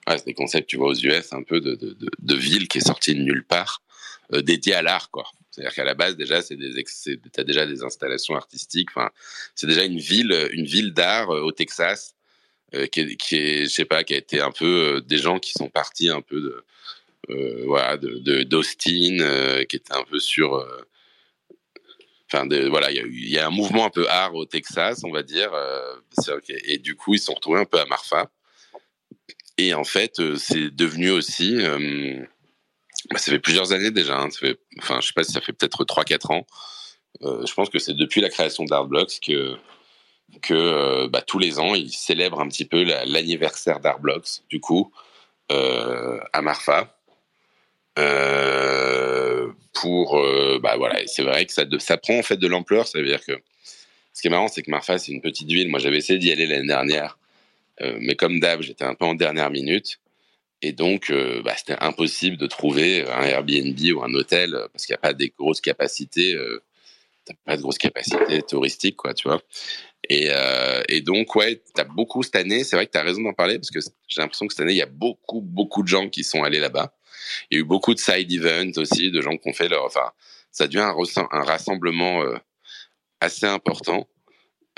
c'est des concepts, tu vois, aux US, un peu de, ville qui est sorti de nulle part, euh, dédié à l'art, quoi. C'est-à-dire qu'à la base, déjà, c'est des, t'as déjà des installations artistiques. Enfin, c'est déjà une ville, une ville d'art au Texas, qui, est, je sais pas, qui a été un peu des gens qui sont partis un peu de, voilà, d'Austin, qui était un peu sur Voilà, il y, a un mouvement un peu art au Texas, on va dire. euh, et du coup, ils sont retrouvés un peu à Marfa. Et en fait, euh, c'est devenu aussi. euh, bah, ça fait plusieurs années déjà. hein, ça enfin, je sais pas si ça fait peut-être 3-4 ans. Je pense que c'est depuis la création d'Artblocks que bah, tous les ans, ils célèbrent un petit peu la- l'anniversaire d'Artblocks, du coup, à Marfa. Pour euh, bah voilà c'est vrai que ça, prend en fait de l'ampleur ça veut dire que ce qui est marrant c'est que Marfa c'est une petite ville moi j'avais essayé d'y aller l'année dernière euh, mais comme d'hab j'étais un peu en dernière minute et donc euh, bah, c'était impossible de trouver un Airbnb ou un hôtel euh, parce qu'il n'y a pas des grosses capacités euh, t'as pas de grosse capacité touristique, quoi, tu vois. Et, euh, et donc, ouais, t'as beaucoup cette année. C'est vrai que t'as raison d'en parler parce que j'ai l'impression que cette année, il y a beaucoup, beaucoup de gens qui sont allés là-bas. Il y a eu beaucoup de side events aussi, de gens qui ont fait leur, enfin, ça devient un, un rassemblement euh, assez important.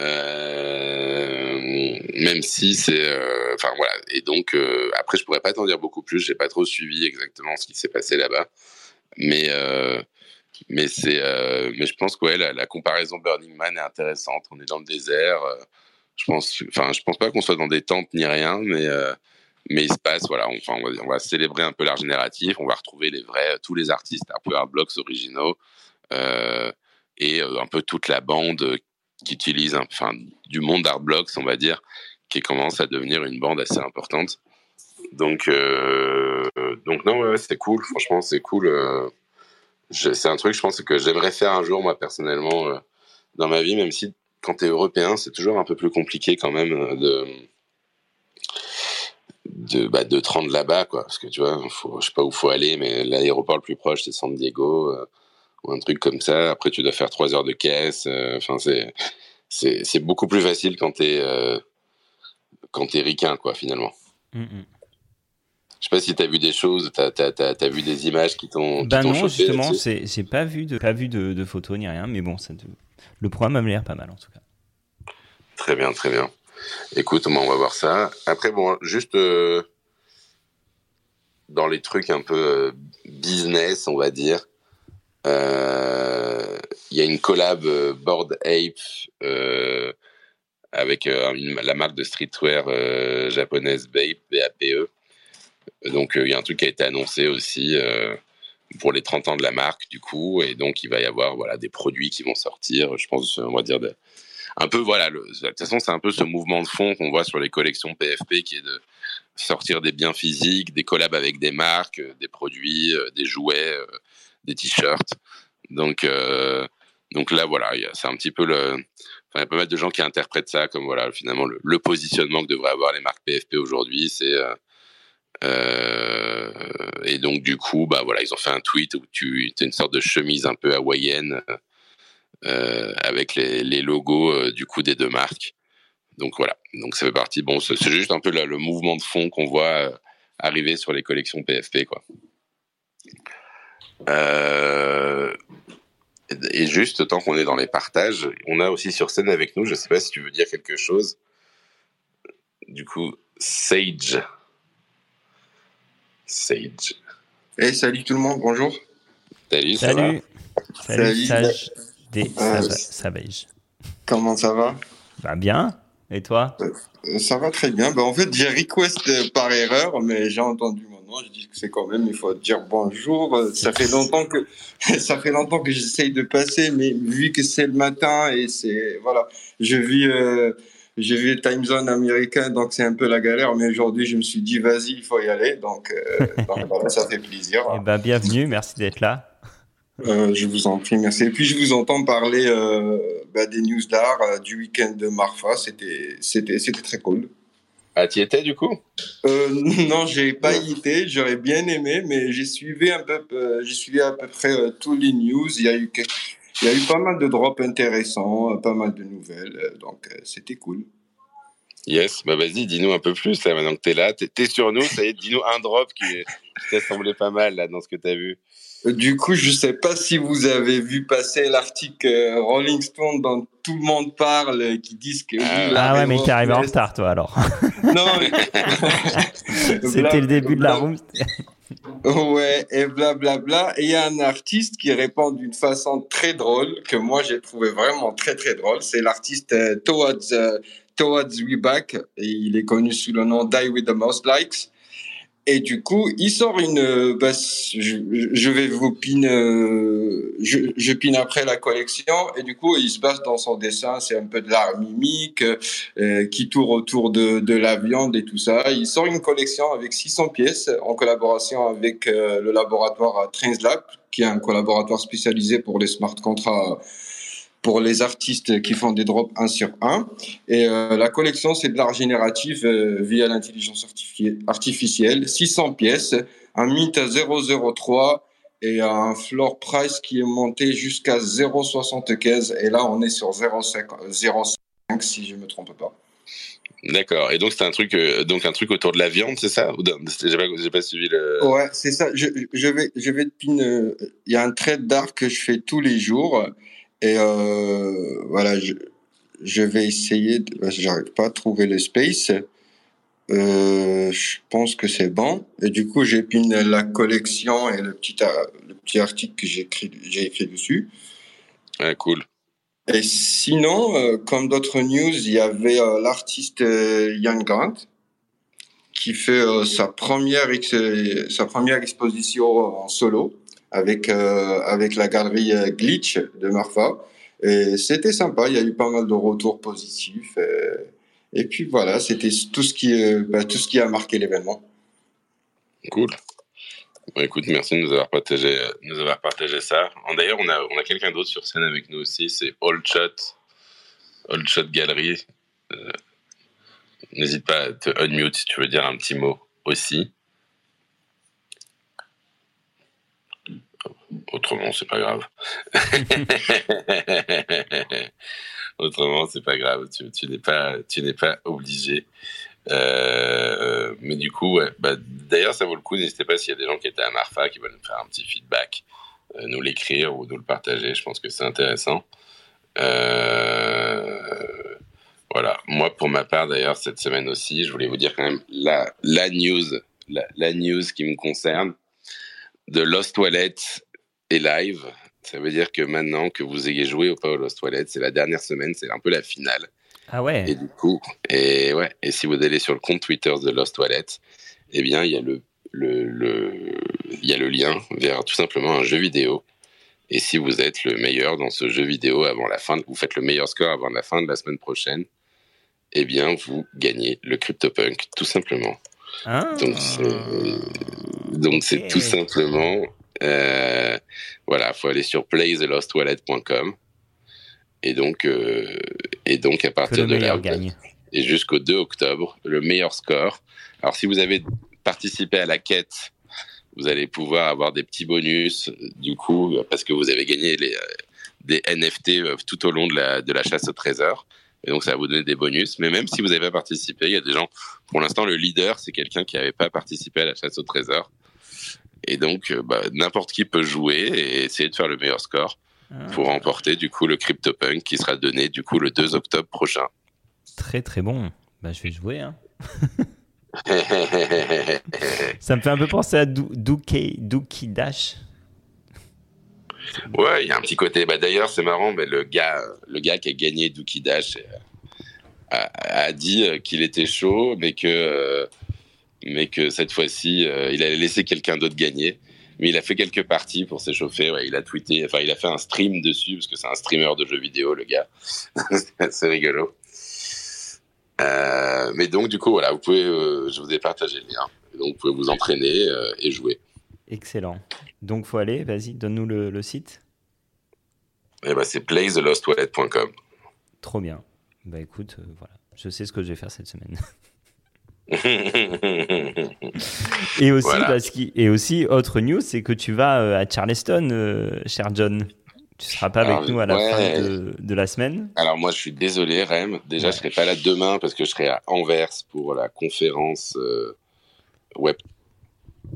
Euh, même si c'est, euh, enfin voilà. Et donc après, je pourrais pas t'en dire beaucoup plus. J'ai pas trop suivi exactement ce qui s'est passé là-bas, mais mais c'est, mais je pense que la, la, comparaison Burning Man est intéressante. On est dans le désert. je pense, pense pas qu'on soit dans des tentes ni rien, mais mais il se passe, voilà, on, enfin, on, va, célébrer un peu l'art génératif. On va retrouver les vrais, tous les artistes un peu hard blocks originaux. Euh, et un peu toute la bande qui utilise enfin, du monde Art Blocks, on va dire, qui commence à devenir une bande assez importante. Donc, euh, donc non, ouais, c'est cool. Franchement, c'est cool. Euh, c'est un truc, je pense, que j'aimerais faire un jour, moi, personnellement, euh, dans ma vie, même si quand tu es européen, c'est toujours un peu plus compliqué quand même de de, bah, de te rendre là-bas, quoi. Parce que tu vois, faut, je sais pas où faut aller, mais l'aéroport le plus proche, c'est San Diego ou un truc comme ça. Après, tu dois faire trois heures de caisse. Enfin, c'est c'est beaucoup plus facile quand t'es euh, quand t'es ricain, quoi, finalement. Mm -hmm. Je sais pas si tu as vu des choses, tu as, vu des images qui t'ont. Bah non, justement, j'ai pas vu de pas vu de, de, photos ni rien, mais bon, ça le programme m'a l'air pas mal en tout cas. Très bien, très bien. Écoute, on va voir ça. Après, bon, juste euh, dans les trucs un peu euh, business, on va dire. Euh, il y a une collab Board Ape avec la marque de streetwear japonaise Bape, BAPE. Donc il y a un truc qui a été annoncé aussi pour les 30 ans de la marque du coup et donc il va y avoir voilà des produits qui vont sortir je pense on va dire un peu voilà de toute façon c'est un peu ce mouvement de fond qu'on voit sur les collections PFP qui est de sortir des biens physiques des collabs avec des marques des produits des jouets des t-shirts. Donc, euh, donc là, voilà, c'est un petit peu le. Il y a pas mal de gens qui interprètent ça comme voilà, finalement, le, positionnement que devraient avoir les marques PFP aujourd'hui. C'est. Euh, euh, et donc, du coup, bah voilà, ils ont fait un tweet où tu as une sorte de chemise un peu hawaïenne avec les, les logos du coup des deux marques. Donc voilà, donc ça fait partie. Bon, c'est juste un peu le mouvement de fond qu'on voit arriver sur les collections PFP, quoi. Euh, et juste, tant qu'on est dans les partages, on a aussi sur scène avec nous, je ne sais pas si tu veux dire quelque chose. Du coup, Sage. Sage. Hey, salut tout le monde, bonjour. Salut, salut. Salut, Sage euh, Savage. Comment ça va? Bah bien. Et toi? Euh, Ça va très bien. Bah, en fait, j'ai request par erreur, mais j'ai entendu je dis que c'est quand même, il faut dire bonjour. Ça fait longtemps que, [LAUGHS] ça fait longtemps que j'essaye de passer, mais vu que c'est le matin et c'est, voilà, je vis, euh, j'ai vu time zone américain, donc c'est un peu la galère, mais aujourd'hui, je me suis dit, vas-y, il faut y aller, donc, euh, [LAUGHS] voilà, ça fait plaisir. Eh ben, bienvenue, merci d'être là. Euh, je vous en prie, merci. Et puis je vous entends parler euh, bah, des news d'art euh, du week-end de Marfa. C'était, c'était, c'était très cool. Ah, tu étais du coup? [LAUGHS] Non, j'ai pas y été. J'aurais bien aimé, mais j'ai suivi un peu, j'ai suivi à peu près tous les news. Il y a eu, il y a eu pas mal de drops intéressants, pas mal de nouvelles, donc c'était cool. Yes, bah vas-y, dis-nous un peu plus là, maintenant que tu es là. Tu es, sur nous, ça y est, dis-nous un drop qui, qui t'a semblé pas mal là dans ce que tu as vu. Du coup, je sais pas si vous avez vu passer l'article euh, Rolling Stone dont tout le monde parle, qui disent que. Ah, ah ouais, mais qui arrivé en retard, toi, alors. non, mais... [LAUGHS] [LAUGHS] C'était le début de la room. ouais, et blablabla. Bla, bla. Et il y a un artiste qui répond d'une façon très drôle, que moi j'ai trouvé vraiment très très drôle. C'est l'artiste euh, Towards, euh, Towards We Back. Et il est connu sous le nom Die With The Most Likes. Et du coup, il sort une. Euh, bah, je, je, vais vous pin. Euh, je, je pin après la collection. Et du coup, il se base dans son dessin. C'est un peu de l'art mimique euh, qui tourne autour de, de la viande et tout ça. Il sort une collection avec 600 pièces en collaboration avec le laboratoire Translab, qui est un collaboratoire spécialisé pour les smart contrats pour les artistes qui font des drops 1 sur 1. Et euh, la collection, c'est de l'art génératif euh, via l'intelligence artificielle. 600 pièces, un mythe 003 et un floor price qui est monté jusqu'à 0,75 et là on est sur 0,5 si je me trompe pas. D'accord. Et donc c'est un truc, euh, donc un truc autour de la viande, c'est ça? Ou j'ai pas, suivi le. Ouais, c'est ça. Je, je, vais, je vais pin. Il y a un trade d'art que je fais tous les jours et euh, voilà, je, je vais essayer. De... J'arrive pas à trouver le space. Euh, je pense que c'est bon. Et du coup, j'ai pin la collection et le petit, le petit article que j'ai écrit, j'ai écrit dessus. Ouais, cool. Et sinon, euh, comme d'autres news, il y avait euh, l'artiste Young Grant qui fait sa première sa première exposition en solo avec avec la galerie Glitch de Marfa. Et c'était sympa. Il y a eu pas mal de retours positifs. Et, puis voilà, c'était tout ce qui bah, tout ce qui a marqué l'événement. Cool. Bon, écoute, merci de nous avoir partagé, nous avoir partagé ça. D'ailleurs, on a, on a quelqu'un d'autre sur scène avec nous aussi, c'est Old Shot, Old Shot Gallery. Euh, n'hésite pas à te unmute si tu veux dire un petit mot aussi. Autrement, c'est pas grave. [LAUGHS] Autrement, c'est pas grave. Tu, n'es pas, tu n'es pas obligé. Euh, mais du coup, ouais, bah, d'ailleurs, ça vaut le coup. N'hésitez pas s'il y a des gens qui étaient à Marfa qui veulent nous faire un petit feedback, euh, nous l'écrire ou nous le partager. Je pense que c'est intéressant. Euh, voilà. Moi, pour ma part, d'ailleurs, cette semaine aussi, je voulais vous dire quand même la, la news, la, news qui me concerne de Lost Toilet est live. Ça veut dire que maintenant que vous ayez joué au Power Lost Toilet, c'est la dernière semaine, c'est un peu la finale. Ah ouais. Et du coup, et ouais, et si vous allez sur le compte Twitter de Lost Toilet, eh bien, il y a le, le, le, il y a le lien vers tout simplement un jeu vidéo. Et si vous êtes le meilleur dans ce jeu vidéo avant la fin, vous faites le meilleur score avant la fin de la semaine prochaine, eh bien, vous gagnez le CryptoPunk, tout simplement. Ah. Donc, c'est, donc c'est tout simplement, euh, voilà, faut aller sur playthelosttoilet.com et donc, euh, et donc à partir de là, gagne. et jusqu'au 2 octobre, le meilleur score. Alors si vous avez participé à la quête, vous allez pouvoir avoir des petits bonus, du coup, parce que vous avez gagné les, des NFT euh, tout au long de la, de la chasse au trésor. Et donc, ça va vous donner des bonus. Mais même si vous n'avez pas participé, il y a des gens. Pour l'instant, le leader, c'est quelqu'un qui n'avait pas participé à la chasse au trésor. Et donc, euh, bah, n'importe qui peut jouer et essayer de faire le meilleur score pour remporter du coup le CryptoPunk qui sera donné du coup le 2 octobre prochain. Très très bon. Bah, je vais jouer. Hein. [LAUGHS] Ça me fait un peu penser à Dookie, Dash. Ouais, il y a un petit côté. Bah, D'ailleurs, c'est marrant, mais le, gars, le gars qui a gagné Dookie Dash a, a dit qu'il était chaud, mais que, mais que cette fois-ci, il allait laisser quelqu'un d'autre gagner mais il a fait quelques parties pour s'échauffer. Ouais, il a tweeté, enfin, il a fait un stream dessus parce que c'est un streamer de jeux vidéo, le gars. [LAUGHS] c'est rigolo. Euh, mais donc, du coup, voilà, vous pouvez, euh, je vous ai partagé le lien. Donc, vous pouvez vous entraîner euh, et jouer. Excellent. Donc, faut aller. Vas-y, donne-nous le, le, site. Eh ben, c'est playthelosttoilet.com. Trop bien. Bah, écoute, voilà, je sais ce que je vais faire cette semaine. [LAUGHS] [LAUGHS] et aussi, voilà. parce et aussi, autre news, c'est que tu vas à Charleston, euh, cher John. Tu seras pas Alors, avec nous à la ouais. fin de, de, la semaine. Alors moi, je suis désolé, Rem. Déjà, Ouais. je serai pas là demain parce que je serai à Anvers pour la conférence euh, Web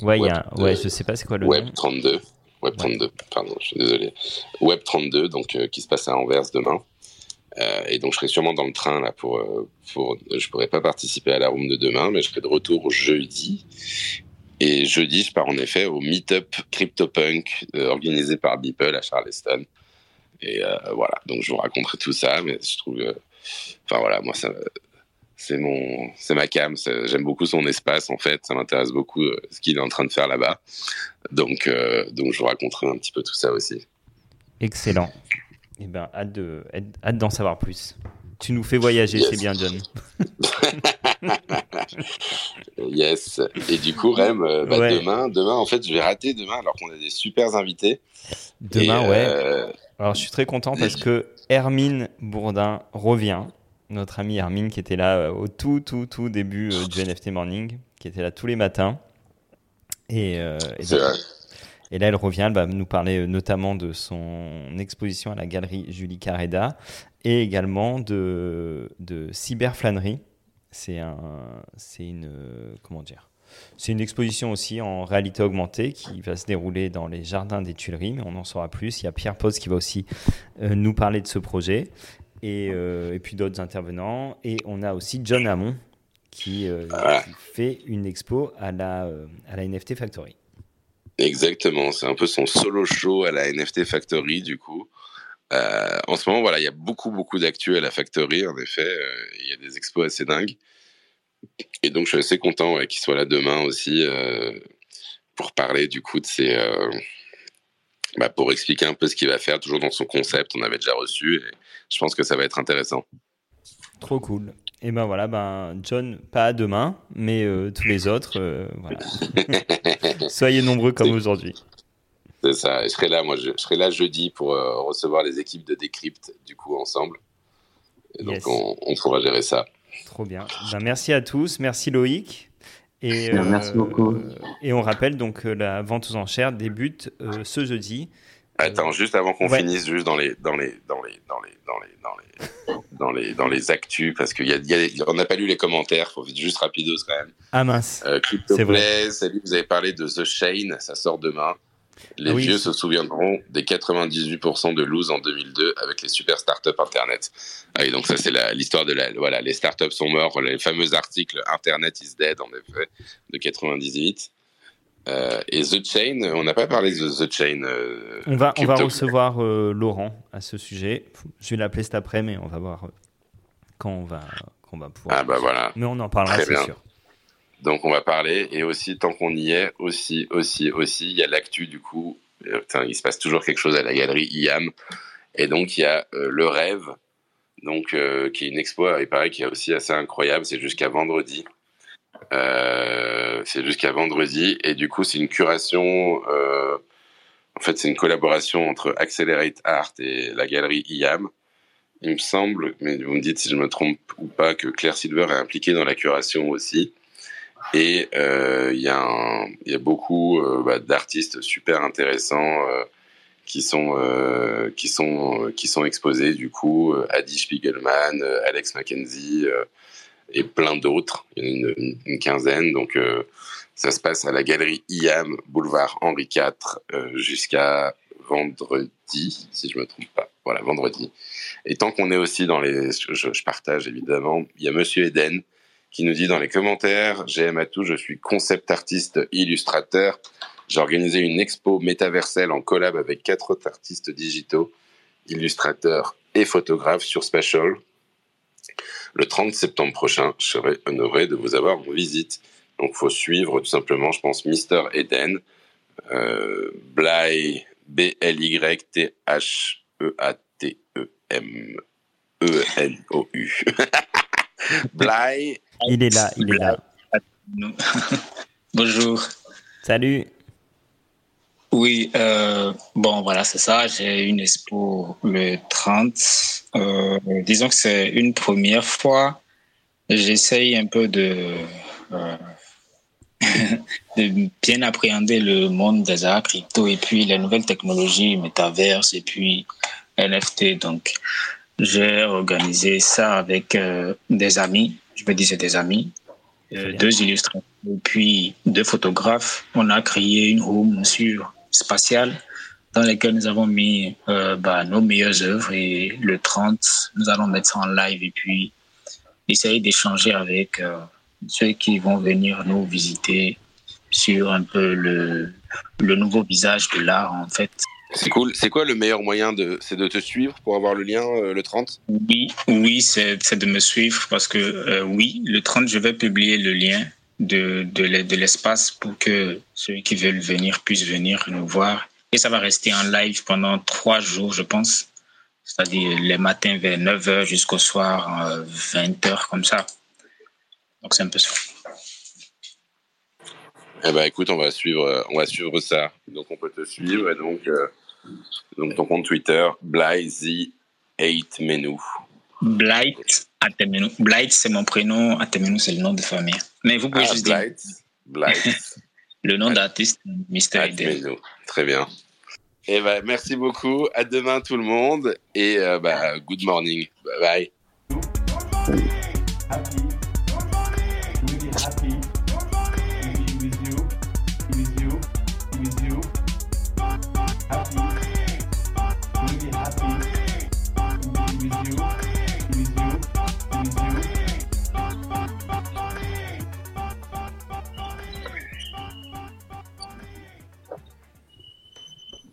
Ouais, il y a, Web, ouais, euh, je sais pas c'est quoi le Web nom. 32. Web 32, pardon, je suis désolé. Web 32, donc euh, qui se passe à Anvers demain. Euh, et donc je serai sûrement dans le train là pour, euh, pour je pourrai pas participer à la room de demain, mais je serai de retour jeudi. Et jeudi, je pars en effet au meet-up CryptoPunk euh, organisé par Beeple à Charleston. Et euh, voilà, donc je vous raconterai tout ça, mais je trouve, enfin voilà, moi c'est mon, c'est ma cam. J'aime beaucoup son espace en fait, ça m'intéresse beaucoup ce qu'il est en train de faire là-bas. Donc, donc je vous raconterai un petit peu tout ça aussi. Excellent. Eh ben, hâte de, hâte- d'en savoir plus. Tu nous fais voyager, Yes. c'est bien, John. [LAUGHS] Yes. Et du coup, Rem, euh, bah, Ouais. demain, demain, en fait, je vais rater demain alors qu'on a des super invités. Demain, Et, ouais. euh, Alors, je suis très content parce que Hermine Bourdin revient. Notre amie Hermine qui était là euh, au tout, tout, tout début du [LAUGHS] NFT Morning, qui était là tous les matins. Et, euh, et donc. Et là, elle revient, elle va nous parler notamment de son exposition à la galerie Julie Carreda et également de, de cyberflânerie. C'est un, c'est une, comment dire c'est une exposition aussi en réalité augmentée qui va se dérouler dans les jardins des Tuileries, mais on en saura plus. Il y a Pierre Pose qui va aussi euh, nous parler de ce projet et, euh, et puis d'autres intervenants. Et on a aussi John Hamon qui, euh, qui fait une expo à la, à la NFT Factory. Exactement, c'est un peu son solo show à la NFT Factory du coup. Euh, en ce moment, voilà, il y a beaucoup, beaucoup d'actu à la Factory. En effet, euh, il y a des expos assez dingues. Et donc, je suis assez content qu'il soit là demain aussi euh, pour parler du coup de ces. bah, pour expliquer un peu ce qu'il va faire, toujours dans son concept. On avait déjà reçu. Je pense que ça va être intéressant. Trop cool. Et ben voilà, ben John, pas demain, mais euh, tous les autres, euh, voilà. [LAUGHS] Soyez nombreux comme aujourd'hui. C'est ça. Et je serai là, moi, je, je serai là jeudi pour euh, recevoir les équipes de Decrypt, du coup, ensemble. Et donc, Yes. on, on pourra gérer ça. Trop bien. Ben, merci à tous. Merci Loïc. Et, Bien, merci beaucoup. Et on rappelle donc que la vente aux enchères débute euh, ce jeudi. Attends, juste avant qu'on Ouais. finisse, juste dans les, dans les, dans les, dans les, dans les, dans les, dans les, dans les actus, parce qu'il y a, il y a- on n'a pas lu les commentaires, faut juste rapidos quand même. Ah mince. Euh. CryptoPlay, salut, vous avez parlé de The Chain, ça sort demain. Les Ah oui. vieux se souviendront des 98% de lose en 2002 avec les super startups Internet. Ah oui, donc ça c'est l'histoire de la, voilà, les startups sont morts, les fameux articles Internet is dead en effet de 98. Euh, et The Chain, on n'a pas parlé de The Chain. euh, On va, on va recevoir euh, Laurent à ce sujet. Je vais l'appeler cet après, mais on va voir quand on va, quand on va pouvoir. Ah bah voilà. Mais on en parlera, c'est bien. sûr. Donc on va parler et aussi tant qu'on y est aussi aussi aussi il y a l'actu du coup putain, il se passe toujours quelque chose à la galerie IAM et donc il y a le rêve donc qui est une expo il paraît qui est aussi assez incroyable c'est jusqu'à vendredi Euh, c'est jusqu'à vendredi. Et du coup c'est une curation euh, en fait c'est une collaboration entre Accelerate Art et la galerie IAM il me semble mais vous me dites si je me trompe ou pas que Claire Silver est impliquée dans la curation aussi. Et euh, il y, a beaucoup bah, d'artistes super intéressants qui sont qui sont exposés. Du coup Adi Spiegelman, Alex Mackenzie et plein d'autres, une, quinzaine. Donc euh, ça se passe à la galerie IAM, boulevard Henri IV, euh, jusqu'à vendredi, si je me trompe pas. Voilà, vendredi. Et tant qu'on est aussi dans les, je, partage évidemment, il y a Monsieur Eden qui nous dit dans les commentaires J'aime à tout, je suis concept artiste illustrateur. J'ai organisé une expo métaverselle en collab avec quatre autres artistes digitaux, illustrateurs et photographes sur Spatial. Le 30 septembre prochain, je serai honoré de vous avoir en visite. Donc, faut suivre tout simplement, je pense, Mister Eden, euh, Bly, B-L-Y-T-H-E-A-T-E-M, E-N-O-U. [LAUGHS] Bly, Il est là, il est là. Bonjour. Salut. Oui, euh, bon, voilà, c'est ça. J'ai une expo le 30. Euh, disons que c'est une première fois. J'essaye un peu de, euh, [LAUGHS] de bien appréhender le monde des arts crypto et puis les nouvelles technologies, métaverse et puis NFT. Donc, j'ai organisé ça avec des amis. Je me dis c'est des amis. Deux illustrateurs et puis deux photographes. On a créé une room sur spatiale dans laquelle nous avons mis euh, bah, nos meilleures œuvres et le 30, nous allons mettre ça en live et puis essayer d'échanger avec euh, ceux qui vont venir nous visiter sur un peu le, le nouveau visage de l'art en fait. c'est cool. C'est quoi le meilleur moyen de, c'est de te suivre pour avoir le lien euh, le 30 Oui, oui, c'est de me suivre parce que oui, le 30, je vais publier le lien de, de, l'e- de l'espace pour que ceux qui veulent venir puissent venir nous voir. Et ça va rester en live pendant trois jours, je pense. C'est-à-dire les matins vers 9h jusqu'au soir, euh, 20h, comme ça. Donc c'est un peu ça. Eh ben écoute, on va suivre, euh, on va suivre ça. Donc on peut te suivre et donc, euh, donc ton compte Twitter, Blyzy 8 Menu. Blight Atemenu. Blight, c'est mon prénom. Atemenu, c'est le nom de famille. Mais vous pouvez Ah, juste dire Blight, Blight. [LAUGHS] Le nom d'artiste, Mr. Eden. Admino. Très bien. Et ben, merci beaucoup. À demain tout le monde et euh, bah, good morning. Bye bye. Happy.